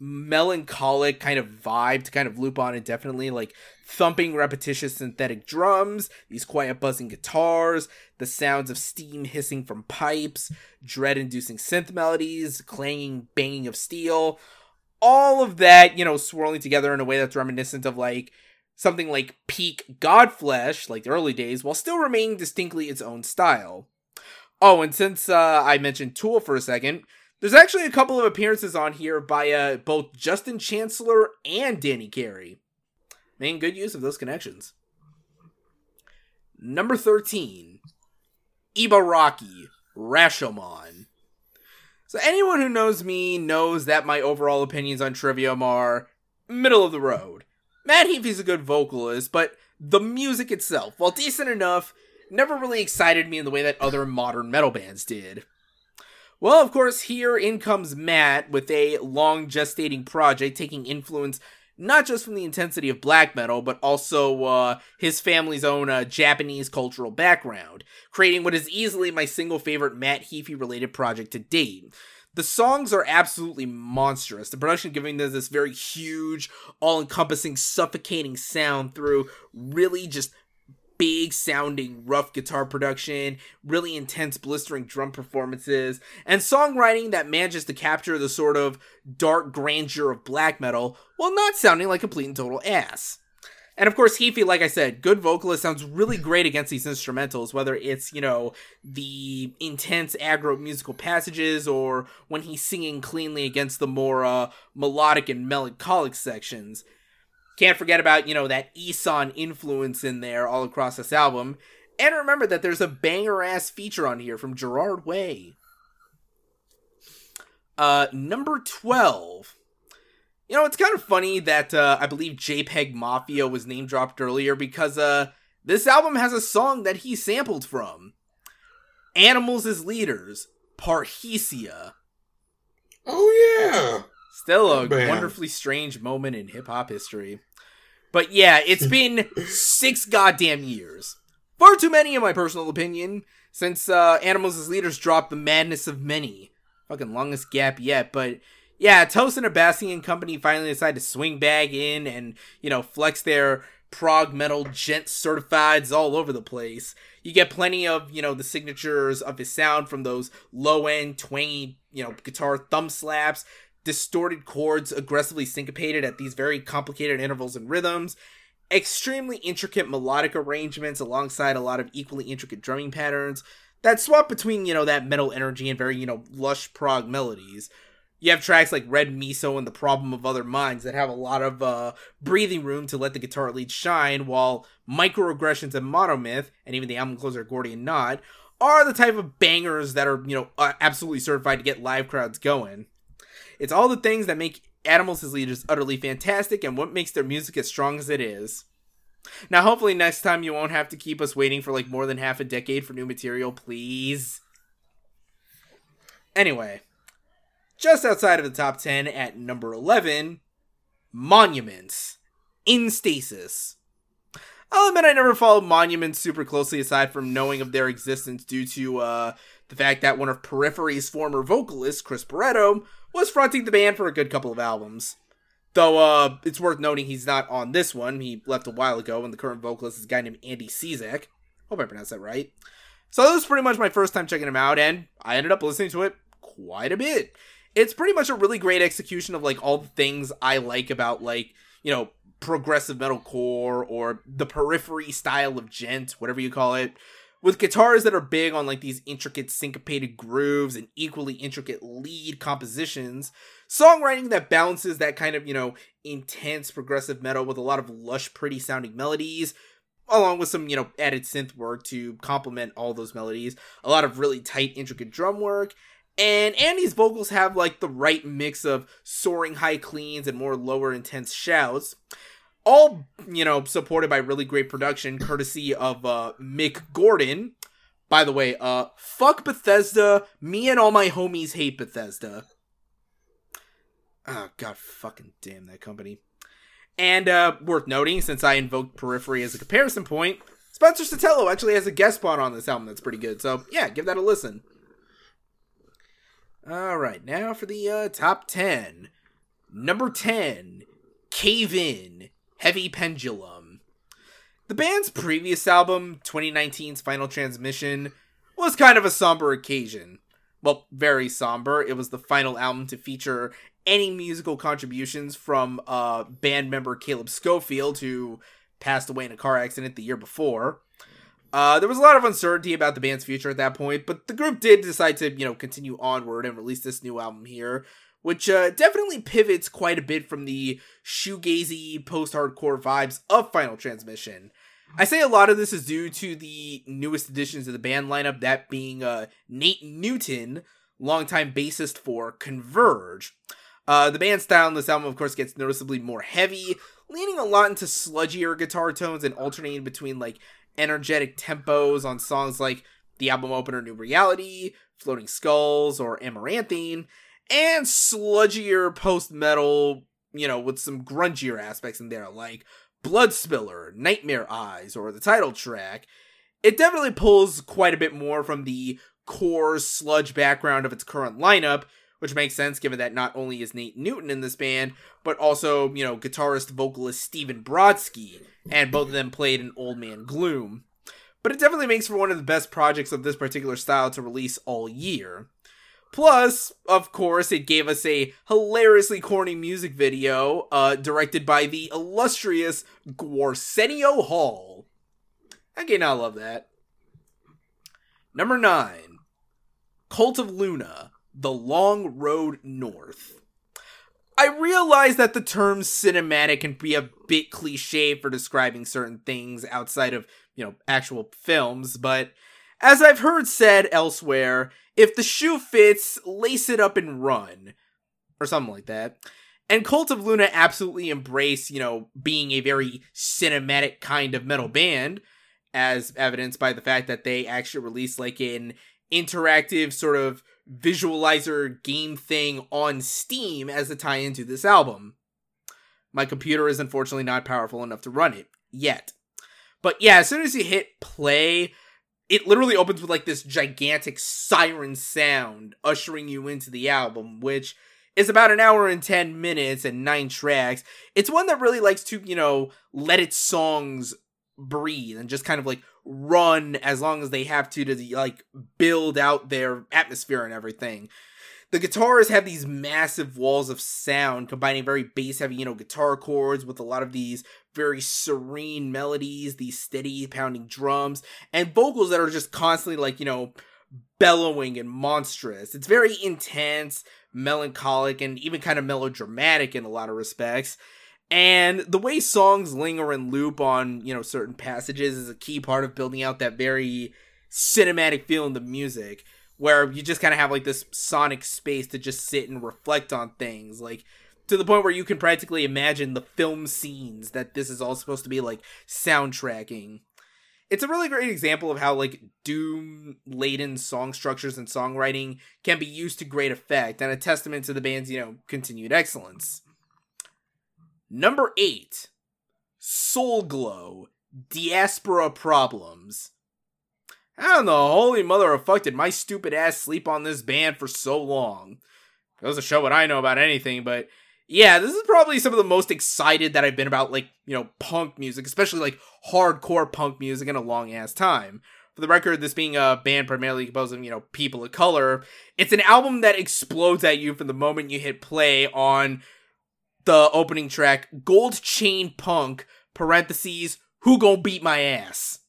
melancholic kind of vibe to kind of loop on indefinitely, like thumping repetitious synthetic drums, these quiet buzzing guitars, the sounds of steam hissing from pipes, dread inducing synth melodies, clanging banging of steel. All of that, you know, swirling together in a way that's reminiscent of like something like peak Godflesh, like the early days, while still remaining distinctly its own style. Oh, and since uh, I mentioned Tool for a second, there's actually a couple of appearances on here by uh, both Justin Chancellor and Danny Carey. Making good use of those connections. Number 13, Ibaraki Rashomon. So anyone who knows me knows that my overall opinions on Trivium are middle of the road. Matt Heafy's a good vocalist, but the music itself, while decent enough, never really excited me in the way that other modern metal bands did. Well, of course, here in comes Matt with a long gestating project taking influence not just from the intensity of black metal, but also uh, his family's own uh, Japanese cultural background, creating what is easily my single favorite Matt Heafy related project to date. The songs are absolutely monstrous. The production giving them this very huge, all encompassing, suffocating sound through really just big sounding rough guitar production, really intense blistering drum performances, and songwriting that manages to capture the sort of dark grandeur of black metal while not sounding like complete and total ass. And of course, Heafy, like I said, good vocalist sounds really great against these instrumentals, whether it's, you know, the intense aggro musical passages or when he's singing cleanly against the more uh, melodic and melancholic sections. Can't forget about, you know, that Ihsahn influence in there all across this album. And remember that there's a banger ass feature on here from Gerard Way. Uh, number 12. You know, it's kind of funny that uh, I believe JPEG Mafia was name dropped earlier because uh, this album has a song that he sampled from Animals as Leaders, Parrhesia. Oh, yeah. Still a wonderfully strange moment in hip hop history. But yeah, it's been six goddamn years. Far too many, in my personal opinion, since uh, Animals as Leaders dropped The Madness of Many. Fucking longest gap yet, but yeah, Tosin Abasi and company finally decided to swing back in and, you know, flex their prog metal djent certifieds all over the place. You get plenty of, you know, the signatures of his sound from those low end, twangy, you know, guitar thumb slaps distorted chords aggressively syncopated at these very complicated intervals and rhythms, extremely intricate melodic arrangements alongside a lot of equally intricate drumming patterns that swap between, you know, that metal energy and very, you know, lush prog melodies. You have tracks like Red Miso and The Problem of Other Minds that have a lot of uh, breathing room to let the guitar lead shine, while Microaggressions and Monomyth, and even the album closer Gordian Knot, are the type of bangers that are, you know, uh, absolutely certified to get live crowds going. It's all the things that make Animals as Leaders utterly fantastic and what makes their music as strong as it is. Now, hopefully, next time you won't have to keep us waiting for like more than half a decade for new material, please. Anyway, just outside of the top 10 at number 11, Monuments in Stasis. I'll admit I never followed Monuments super closely aside from knowing of their existence due to uh, the fact that one of Periphery's former vocalists, Chris Barretto, was fronting the band for a good couple of albums. Though uh, it's worth noting he's not on this one. He left a while ago, and the current vocalist is a guy named Andy Cizek. Hope I pronounced that right. So that was pretty much my first time checking him out, and I ended up listening to it quite a bit. It's pretty much a really great execution of like all the things I like about like, you know, progressive metalcore or the periphery style of djent, whatever you call it, with guitars that are big on like these intricate syncopated grooves and equally intricate lead compositions, songwriting that balances that kind of, you know, intense progressive metal with a lot of lush, pretty sounding melodies, along with some, you know, added synth work to complement all those melodies, a lot of really tight, intricate drum work. And Andy's vocals have like the right mix of soaring high cleans and more lower intense shouts all you know supported by really great production courtesy of uh mick gordon. By the way uh fuck bethesda. Me and all my homies hate bethesda. Oh god fucking damn that company. And uh worth noting since i invoked periphery as a comparison point spencer sotelo actually has a guest spot on this album that's pretty good so yeah give that a listen. All right now for the uh top 10 number 10 cave in Heavy Pendulum. The band's previous album, 2019's Final Transmission, was kind of a somber occasion. Well, very somber. It was the final album to feature any musical contributions from uh, band member Caleb Schofield, who passed away in a car accident the year before. Uh, there was a lot of uncertainty about the band's future at that point, but the group did decide to, you know, continue onward and release this new album here, which uh, definitely pivots quite a bit from the shoegazy post-hardcore vibes of Final Transmission. I say a lot of this is due to the newest additions to the band lineup, that being uh, Nate Newton, longtime bassist for Converge. Uh, the band's style in this album, of course, gets noticeably more heavy, leaning a lot into sludgier guitar tones and alternating between like energetic tempos on songs like the album opener New Reality, Floating Skulls, or Amaranthine, and sludgier post metal, you know, with some grungier aspects in there, like Blood Spiller, Nightmare Eyes, or the title track. It definitely pulls quite a bit more from the core sludge background of its current lineup, which makes sense given that not only is Nate Newton in this band, but also, you know, guitarist vocalist Stephen Brodsky, and both of them played in Old Man Gloom. But it definitely makes for one of the best projects of this particular style to release all year. Plus, of course, it gave us a hilariously corny music video uh, directed by the illustrious Gwarsenio Hall. Again, I love that. Number 9 Cult of Luna The Long Road North. I realize that the term cinematic can be a bit cliche for describing certain things outside of, you know, actual films, but as I've heard said elsewhere, if the shoe fits, lace it up and run. Or something like that. And Cult of Luna absolutely embrace, you know, being a very cinematic kind of metal band, as evidenced by the fact that they actually released like an interactive sort of visualizer game thing on Steam as a tie into this album. My computer is unfortunately not powerful enough to run it yet. But yeah, as soon as you hit play, it literally opens with like this gigantic siren sound ushering you into the album, which is about an hour and 10 minutes and nine tracks. It's one that really likes to, you know, let its songs breathe and just kind of like run as long as they have to to like build out their atmosphere and everything. The guitars have these massive walls of sound, combining very bass heavy, you know, guitar chords with a lot of these very serene melodies, these steady pounding drums, and vocals that are just constantly like, you know, bellowing and monstrous. It's very intense, melancholic, and even kind of melodramatic in a lot of respects. And the way songs linger and loop on, you know, certain passages is a key part of building out that very cinematic feel in the music where you just kind of have like this sonic space to just sit and reflect on things like to the point where you can practically imagine the film scenes that this is all supposed to be like soundtracking. It's a really great example of how like doom laden song structures and songwriting can be used to great effect and a testament to the band's you know continued excellence. Number 8 soul glo diaspora problems how in the holy mother of fuck did my stupid ass sleep on this band for so long? Goes to show what I know about anything, but yeah, this is probably some of the most excited that I've been about, like, you know, punk music, especially like hardcore punk music in a long ass time. for the record, this being a band primarily composed of, you know, people of color, it's an album that explodes at you from the moment you hit play on the opening track, Gold Chain Punk, parentheses, Who Gon' Beat My Ass?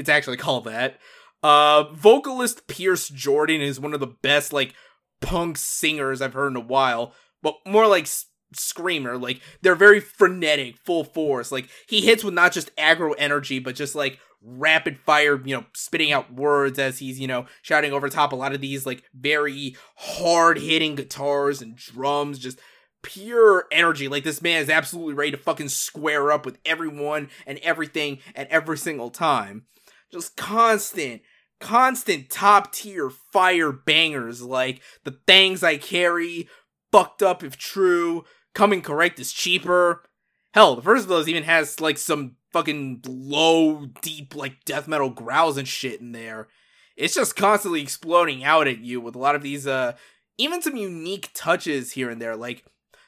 It's actually called that. Uh, vocalist Pierce Jordan is one of the best, like, punk singers I've heard in a while, but more like screamer. Like they're very frenetic, full force. Like he hits with not just aggro energy, but just like rapid fire, you know, spitting out words as he's, you know, shouting over top a lot of these like very hard hitting guitars and drums, just pure energy. Like this man is absolutely ready to fucking square up with everyone and everything at every single time. Just constant, constant top tier fire bangers like the things I carry, fucked up if true, coming correct is cheaper. Hell, the first of those even has like some fucking low, deep, like death metal growls and shit in there. It's just constantly exploding out at you with a lot of these, uh, even some unique touches here and there. Like,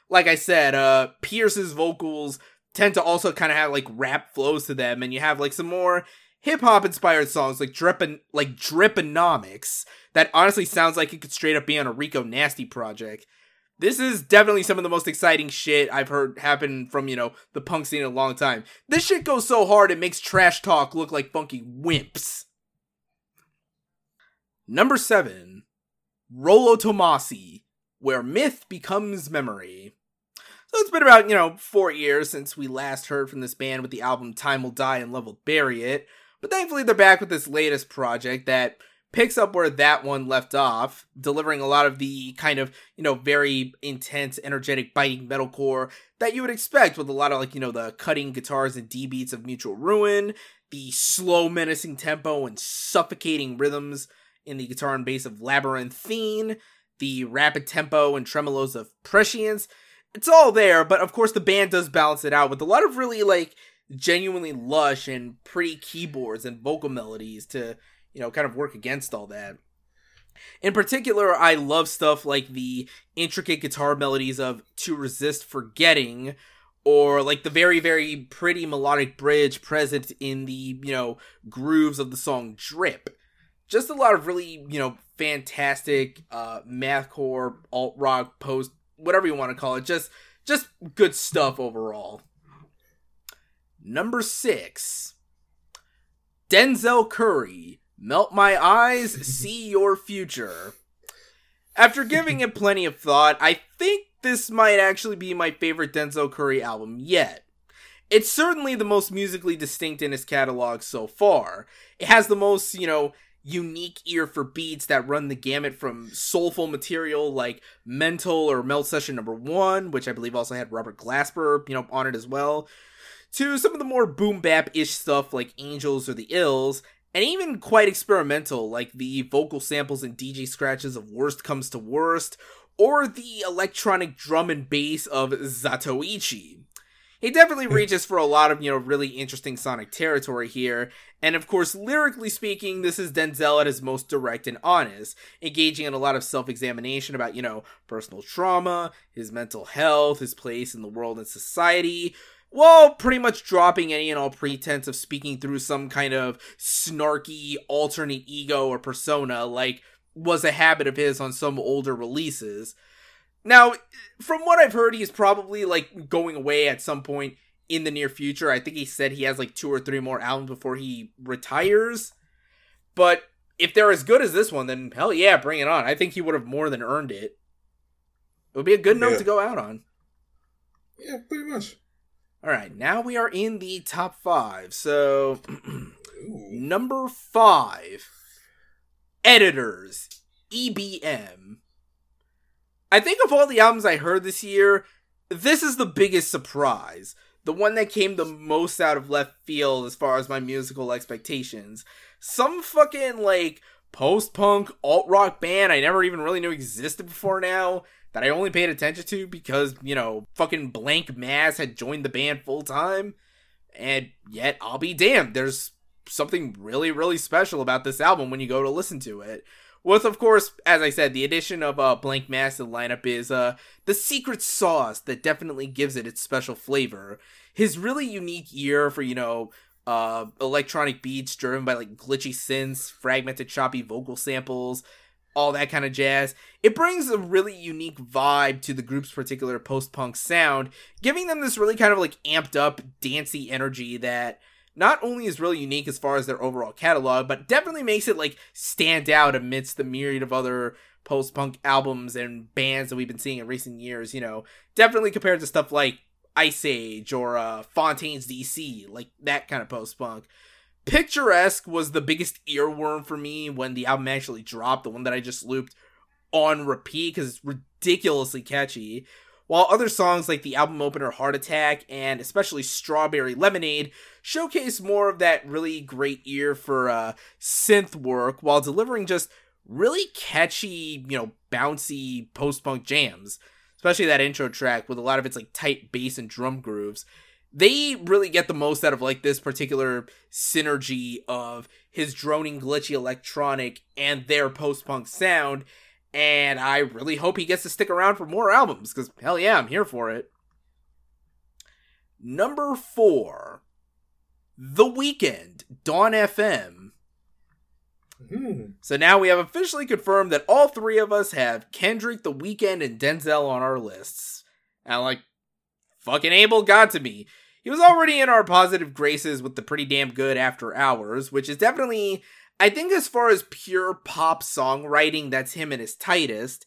like I said, uh, Pierce's vocals tend to also kind of have like rap flows to them, and you have like some more hip hop inspired songs like Drippin' like Driponomics that honestly sounds like it could straight up be on a Rico Nasty project this is definitely some of the most exciting shit I've heard happen from, you know, the punk scene in a long time. This shit goes so hard it makes trash talk look like funky wimps. Number 7. Rolo Tomassi, where myth becomes memory. So it's been about, you know, four years since we last heard from this band with the album Time Will Die and Love Will Bury It, but thankfully they're back with this latest project that picks up where that one left off, delivering a lot of the kind of, you know, very intense, energetic, biting metalcore that you would expect with a lot of like, you know, the cutting guitars and D beats of Mutual Ruin, the slow, menacing tempo and suffocating rhythms in the guitar and bass of Labyrinthine, the rapid tempo and tremolos of Prescience. It's all there, but of course the band does balance it out with a lot of really like genuinely lush and pretty keyboards and vocal melodies to you know, kind of work against all that. In particular, I love stuff like the intricate guitar melodies of To Resist Forgetting, or like the very, very pretty melodic bridge present in the, you know, grooves of the song Drip. Just a lot of really, you know, fantastic uh mathcore, alt rock, post, whatever you want to call it. Just just good stuff overall. Number six. Denzel Curry Melt my eyes, see your future. After giving it plenty of thought, I think this might actually be my favorite Denzel Curry album yet. It's certainly the most musically distinct in his catalog so far. It has the most, you know, unique ear for beats that run the gamut from soulful material like Mental or Melt Session number 1, which I believe also had Robert Glasper, you know, on it as well, to some of the more boom bap ish stuff like Angels or The Ills, and even quite experimental, like the vocal samples and DJ scratches of Worst Comes to Worst, or the electronic drum and bass of Zatoichi. He definitely hmm. reaches for a lot of, you know, really interesting sonic territory here, and of course, lyrically speaking, this is Denzel at his most direct and honest, engaging in a lot of self examination about, you know, personal trauma, his mental health, his place in the world and society, while pretty much dropping any and all pretense of speaking through some kind of snarky alternate ego or persona like was a habit of his on some older releases. Now, from what I've heard, he's probably like going away at some point in the near future. I think he said he has like two or three more albums before he retires. But if they're as good as this one, then hell yeah, bring it on. I think he would have more than earned it. It would be a good note to go out on. Yeah, pretty much. All right, now we are in the top five. So, number five, editors, EBM. I think of all the albums I heard this year, this is the biggest surprise. The one that came the most out of left field as far as my musical expectations. Some fucking like post punk alt rock band I never even really knew existed before now that I only paid attention to because, you know, fucking Blank Mass had joined the band full time. And yet, I'll be damned, there's something really, really special about this album when you go to listen to it. With, of course, as I said, the addition of uh, Blank Mass to the lineup is uh, the secret sauce that definitely gives it its special flavor. His really unique ear for, you know, uh, electronic beats driven by like glitchy synths, fragmented, choppy vocal samples, all that kind of jazz. It brings a really unique vibe to the group's particular post punk sound, giving them this really kind of like amped up, dancey energy that not only is really unique as far as their overall catalog, but definitely makes it like stand out amidst the myriad of other post punk albums and bands that we've been seeing in recent years. You know, definitely compared to stuff like Ice Age or uh, Fontaines DC, like that kind of post punk. Picturesque was the biggest earworm for me when the album actually dropped, the one that I just looped on repeat because it's ridiculously catchy. While other songs like the album opener Heart Attack and especially Strawberry Lemonade showcase more of that really great ear for uh, synth work while delivering just really catchy, you know, bouncy post punk jams especially that intro track with a lot of its like tight bass and drum grooves they really get the most out of like this particular synergy of his droning glitchy electronic and their post-punk sound and i really hope he gets to stick around for more albums because hell yeah i'm here for it number four the weeknd dawn fm Hmm. so now we have officially confirmed that all three of us have Kendrick, The Weeknd, and Denzel on our lists. And like, fucking Abel got to me. He was already in our positive graces with the pretty damn good After Hours, which is definitely, I think, as far as pure pop songwriting, that's him at his tightest.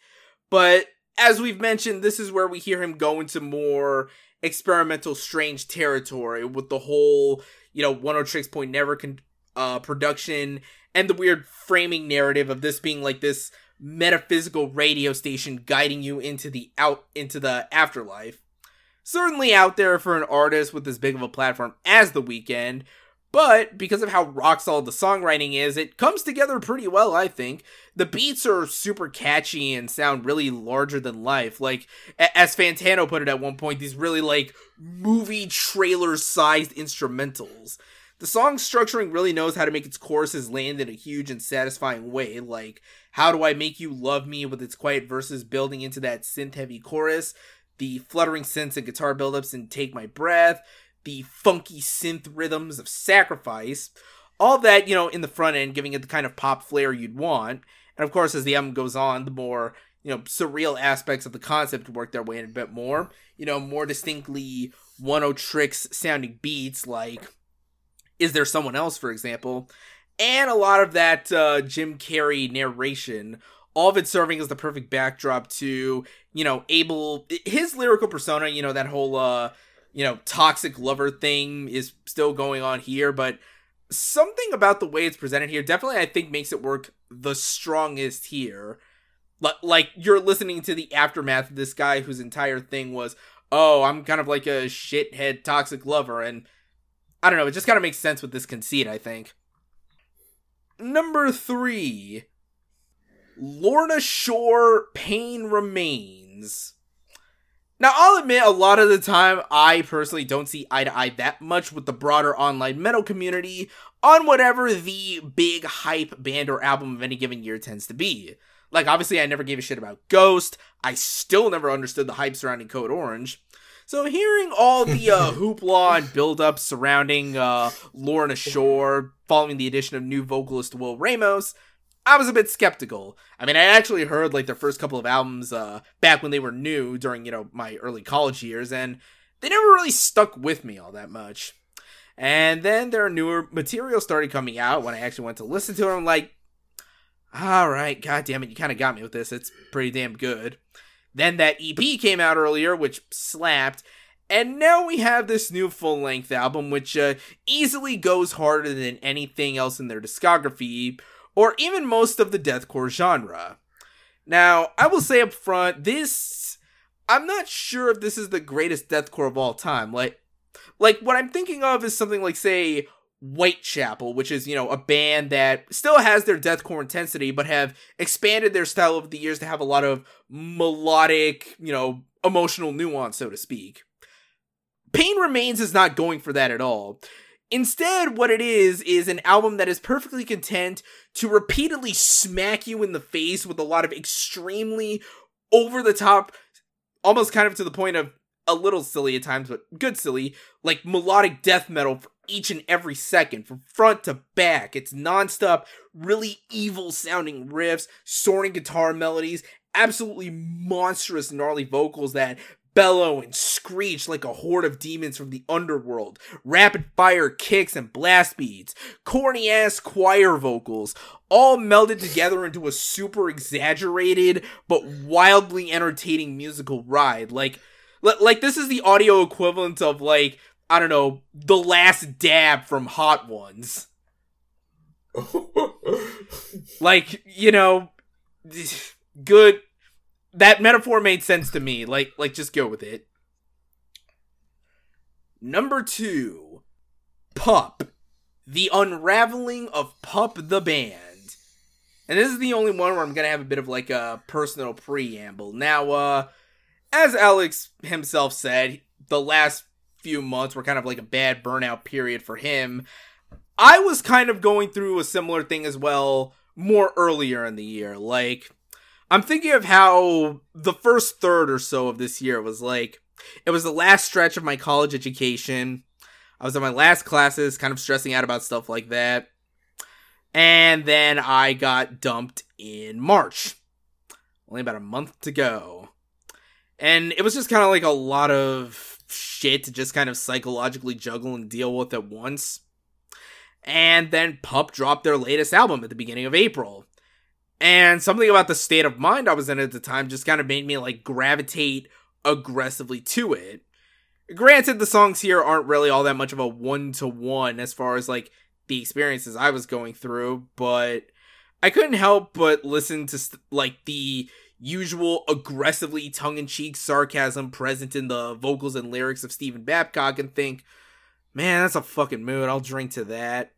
But as we've mentioned, this is where we hear him go into more experimental, strange territory with the whole, you know, Oneohtrix Point Never con- uh, production and the weird framing narrative of this being like this metaphysical radio station guiding you into the out into the afterlife. Certainly out there for an artist with as big of a platform as The Weeknd, but because of how rock solid the songwriting is, it comes together pretty well, I think. The beats are super catchy and sound really larger than life. Like, as Fantano put it at one point, these really like movie trailer sized instrumentals the song structuring really knows how to make its choruses land in a huge and satisfying way. Like, How Do I Make You Love Me with its quiet verses building into that synth heavy chorus, the fluttering synths and guitar buildups in Take My Breath, the funky synth rhythms of Sacrifice. All that, you know, in the front end, giving it the kind of pop flair you'd want. And of course, as the album goes on, the more you know surreal aspects of the concept work their way in a bit more. You know, more distinctly Oneohtrix sounding beats like is There Someone Else, for example, and a lot of that uh, Jim Carrey narration, all of it serving as the perfect backdrop to, you know, Abel, his lyrical persona, you know, that whole, uh, you know, toxic lover thing is still going on here, but something about the way it's presented here definitely, I think, makes it work the strongest here. Like, you're listening to the aftermath of this guy whose entire thing was, oh, I'm kind of like a shithead toxic lover, and I don't know, it just kind of makes sense with this conceit, I think. Number three Lorna Shore Pain Remains. Now, I'll admit, a lot of the time, I personally don't see eye to eye that much with the broader online metal community on whatever the big hype band or album of any given year tends to be. Like, obviously, I never gave a shit about Ghost. I still never understood the hype surrounding Code Orange. So hearing all the uh, hoopla and build-up surrounding uh, Lorna Shore following the addition of new vocalist Will Ramos, I was a bit skeptical. I mean, I actually heard like their first couple of albums uh, back when they were new during you know my early college years, and they never really stuck with me all that much. And then their newer material started coming out when I actually went to listen to them. Like, all right, god damn it, you kind of got me with this. It's pretty damn good. Then that EP came out earlier, which slapped. And now we have this new full length album, which uh, easily goes harder than anything else in their discography, or even most of the deathcore genre. Now, I will say up front, this. I'm not sure if this is the greatest deathcore of all time. Like, like what I'm thinking of is something like, say, Whitechapel, which is, you know, a band that still has their deathcore intensity, but have expanded their style over the years to have a lot of melodic, you know, emotional nuance, so to speak. Pain Remains is not going for that at all. Instead, what it is, is an album that is perfectly content to repeatedly smack you in the face with a lot of extremely over the top, almost kind of to the point of a little silly at times, but good silly, like melodic death metal for each and every second from front to back. It's nonstop, really evil sounding riffs, soaring guitar melodies, absolutely monstrous, gnarly vocals that bellow and screech like a horde of demons from the underworld, rapid fire kicks and blast beats, corny ass choir vocals, all melded together into a super exaggerated but wildly entertaining musical ride. Like, like this is the audio equivalent of like I don't know, the last dab from Hot Ones. like, you know, good that metaphor made sense to me. Like like just go with it. Number 2. Pup. The Unraveling of Pup the Band. And this is the only one where I'm going to have a bit of like a personal preamble. Now uh as Alex himself said, the last few months were kind of like a bad burnout period for him. I was kind of going through a similar thing as well more earlier in the year. Like, I'm thinking of how the first third or so of this year was like, it was the last stretch of my college education. I was in my last classes, kind of stressing out about stuff like that. And then I got dumped in March. Only about a month to go. And it was just kind of like a lot of shit to just kind of psychologically juggle and deal with at once. And then Pup dropped their latest album at the beginning of April. And something about the state of mind I was in at the time just kind of made me like gravitate aggressively to it. Granted, the songs here aren't really all that much of a one to one as far as like the experiences I was going through, but I couldn't help but listen to like the usual aggressively tongue-in-cheek sarcasm present in the vocals and lyrics of Stefan Babcock and think, man, that's a fucking mood. I'll drink to that.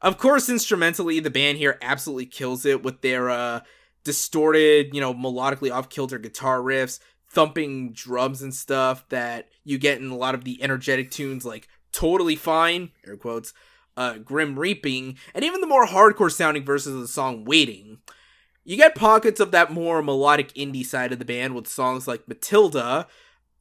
Of course, instrumentally, the band here absolutely kills it with their uh, distorted, you know, melodically off-kilter guitar riffs, thumping drums and stuff that you get in a lot of the energetic tunes like Totally Fine, air quotes, uh, Grim Reaping, and even the more hardcore sounding verses of the song Waiting. You get pockets of that more melodic indie side of the band with songs like Matilda,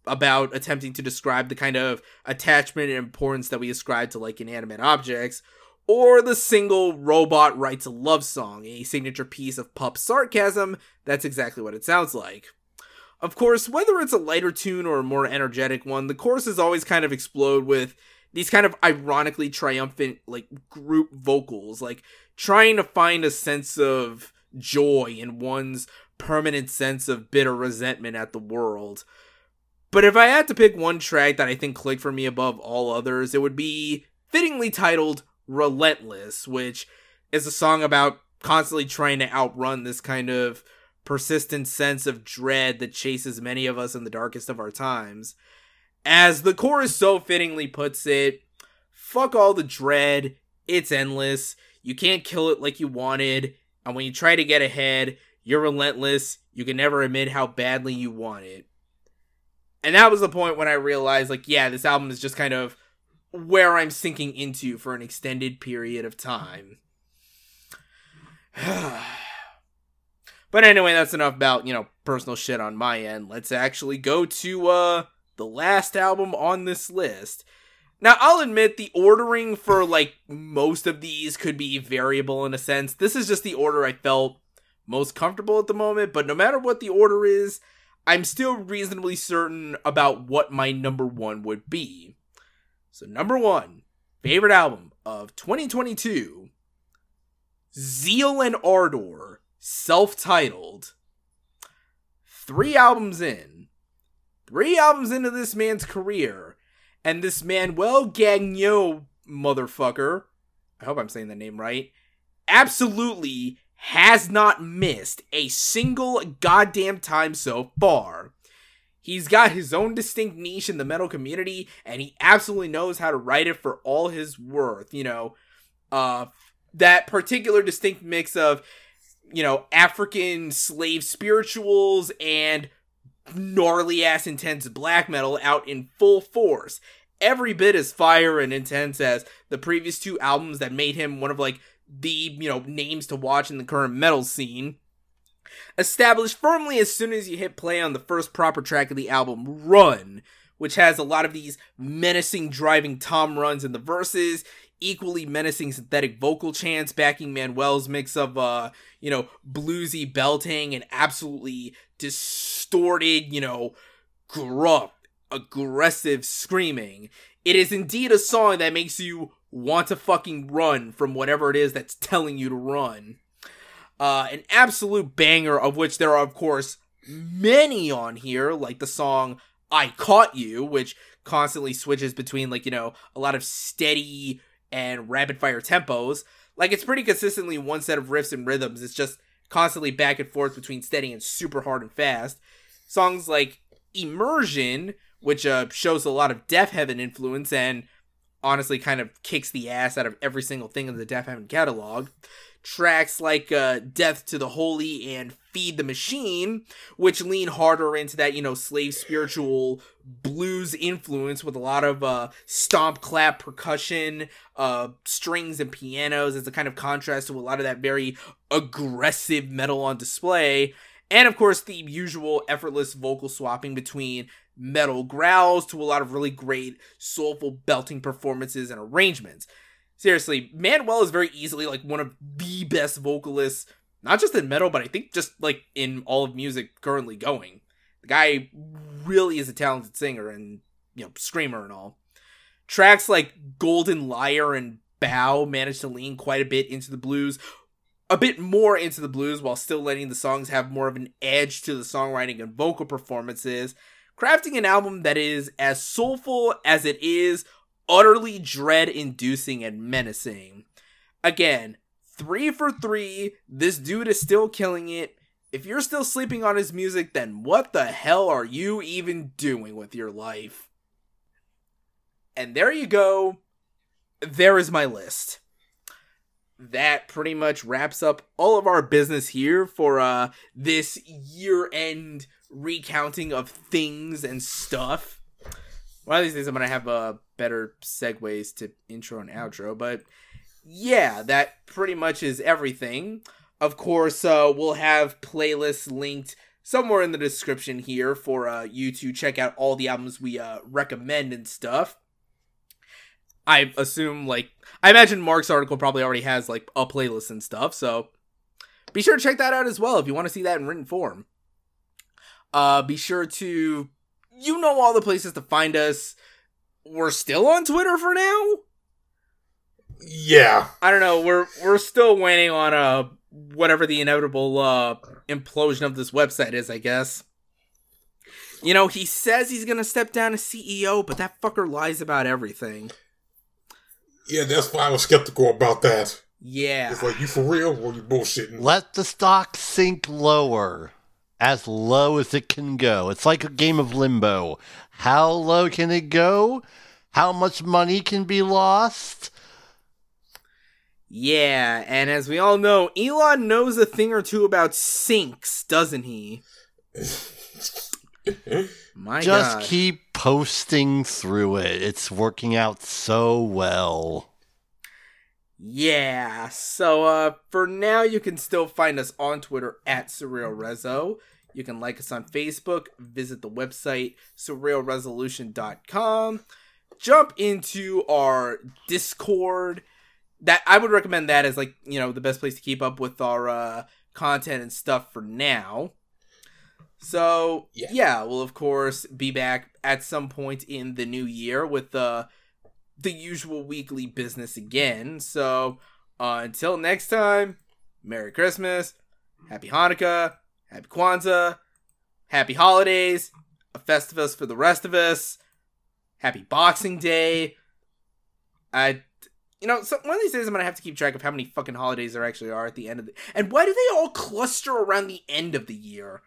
about attempting to describe the kind of attachment and importance that we ascribe to like inanimate objects, or the single Robot Writes a Love Song, a signature piece of pup sarcasm that's exactly what it sounds like. Of course, whether it's a lighter tune or a more energetic one, the choruses always kind of explode with these kind of ironically triumphant like group vocals, like trying to find a sense of joy in one's permanent sense of bitter resentment at the world. But if I had to pick one track that I think clicked for me above all others, it would be fittingly titled Relentless, which is a song about constantly trying to outrun this kind of persistent sense of dread that chases many of us in the darkest of our times. As the chorus so fittingly puts it, fuck all the dread, it's endless, you can't kill it like you wanted, and when you try to get ahead, you're relentless. You can never admit how badly you want it. And that was the point when I realized, like, yeah, this album is just kind of where I'm sinking into for an extended period of time. but anyway, that's enough about, you know, personal shit on my end. Let's actually go to uh the last album on this list. Now, I'll admit the ordering for like most of these could be variable in a sense. This is just the order I felt most comfortable at the moment, but no matter what the order is, I'm still reasonably certain about what my number one would be. So, number one, favorite album of 2022 Zeal and Ardor, self titled. Three albums in. Three albums into this man's career and this Manuel Gagnon motherfucker, I hope I'm saying the name right, absolutely has not missed a single goddamn time so far. He's got his own distinct niche in the metal community, and he absolutely knows how to write it for all his worth. You know, uh, that particular distinct mix of, you know, African slave spirituals and gnarly ass intense black metal out in full force. Every bit as fire and intense as the previous two albums that made him one of like the, you know, names to watch in the current metal scene. Established firmly as soon as you hit play on the first proper track of the album, Run, which has a lot of these menacing driving tom runs in the verses, equally menacing synthetic vocal chants backing Manuel's mix of uh, you know, bluesy belting and absolutely distorted, you know, gruff, aggressive screaming. It is indeed a song that makes you want to fucking run from whatever it is that's telling you to run. Uh, an absolute banger of which there are, of course, many on here, like the song I Caught You, which constantly switches between, like, you know, a lot of steady and rapid fire tempos. Like, it's pretty consistently one set of riffs and rhythms. It's just constantly back and forth between steady and super hard and fast. Songs like Immersion, which uh, shows a lot of Deafheaven influence and honestly kind of kicks the ass out of every single thing in the Deafheaven catalog. Tracks like uh, Death to the Holy and Feed the Machine, which lean harder into that, you know, slave spiritual blues influence with a lot of uh, stomp clap percussion, uh, strings and pianos as a kind of contrast to a lot of that very aggressive metal on display. And of course, the usual effortless vocal swapping between metal growls to a lot of really great soulful belting performances and arrangements. Seriously, Manuel is very easily like one of the best vocalists, not just in metal, but I think just like in all of music currently going. The guy really is a talented singer and you know screamer and all. Tracks like Golden Liar and Bow managed to lean quite a bit into the blues, a bit more into the blues while still letting the songs have more of an edge to the songwriting and vocal performances, crafting an album that is as soulful as it is utterly dread inducing and menacing. Again, three for three. This dude is still killing it. If you're still sleeping on his music, then what the hell are you even doing with your life? And there you go. There is my list. That pretty much wraps up all of our business here for uh this year-end recounting of things and stuff. One of these days I'm gonna have uh better segues to intro and outro, but yeah, that pretty much is everything. Of course, uh, we'll have playlists linked somewhere in the description here for uh, you to check out all the albums we uh, recommend and stuff. I assume, like, I imagine Mark's article probably already has, like, a playlist and stuff, so be sure to check that out as well if you want to see that in written form. Uh, be sure to, you know, all the places to find us. We're still on Twitter for now. Yeah. I don't know. We're we're still waiting on uh whatever the inevitable uh implosion of this website is. I guess. You know, he says he's gonna step down as CEO, but that fucker lies about everything. Yeah, that's why I was skeptical about that. Yeah. It's like, you for real or you bullshitting? Let the stock sink lower. As low as it can go. It's like a game of limbo. How low can it go? How much money can be lost? Yeah, and as we all know, Elon knows a thing or two about sinks, doesn't he? My Just God. keep posting through it. It's working out so well. Yeah. So uh for now you can still find us on Twitter at SurrealRezo. You can like us on Facebook, visit the website surrealresolution.com, jump into our Discord. That I would recommend that as like, you know, the best place to keep up with our uh content and stuff for now. So Yeah. yeah, we'll of course be back at some point in the new year with uh the usual weekly business again. So uh, until next time, Merry Christmas, Happy Hanukkah, Happy Kwanzaa, Happy Holidays, a Festivus for the rest of us, Happy Boxing Day. I, you know, so one of these days I'm gonna have to keep track of how many fucking holidays there actually are at the end of the. And why do they all cluster around the end of the year?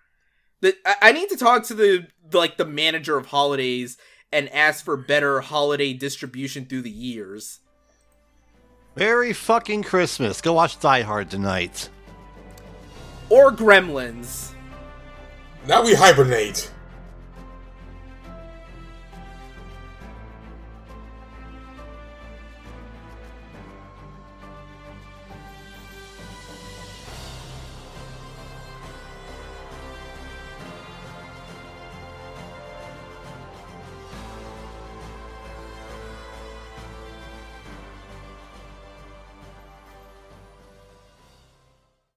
That I, I need to talk to the like the manager of holidays and ask for better holiday distribution through the years. Merry fucking Christmas. Go watch Die Hard tonight. Or Gremlins. Now we hibernate.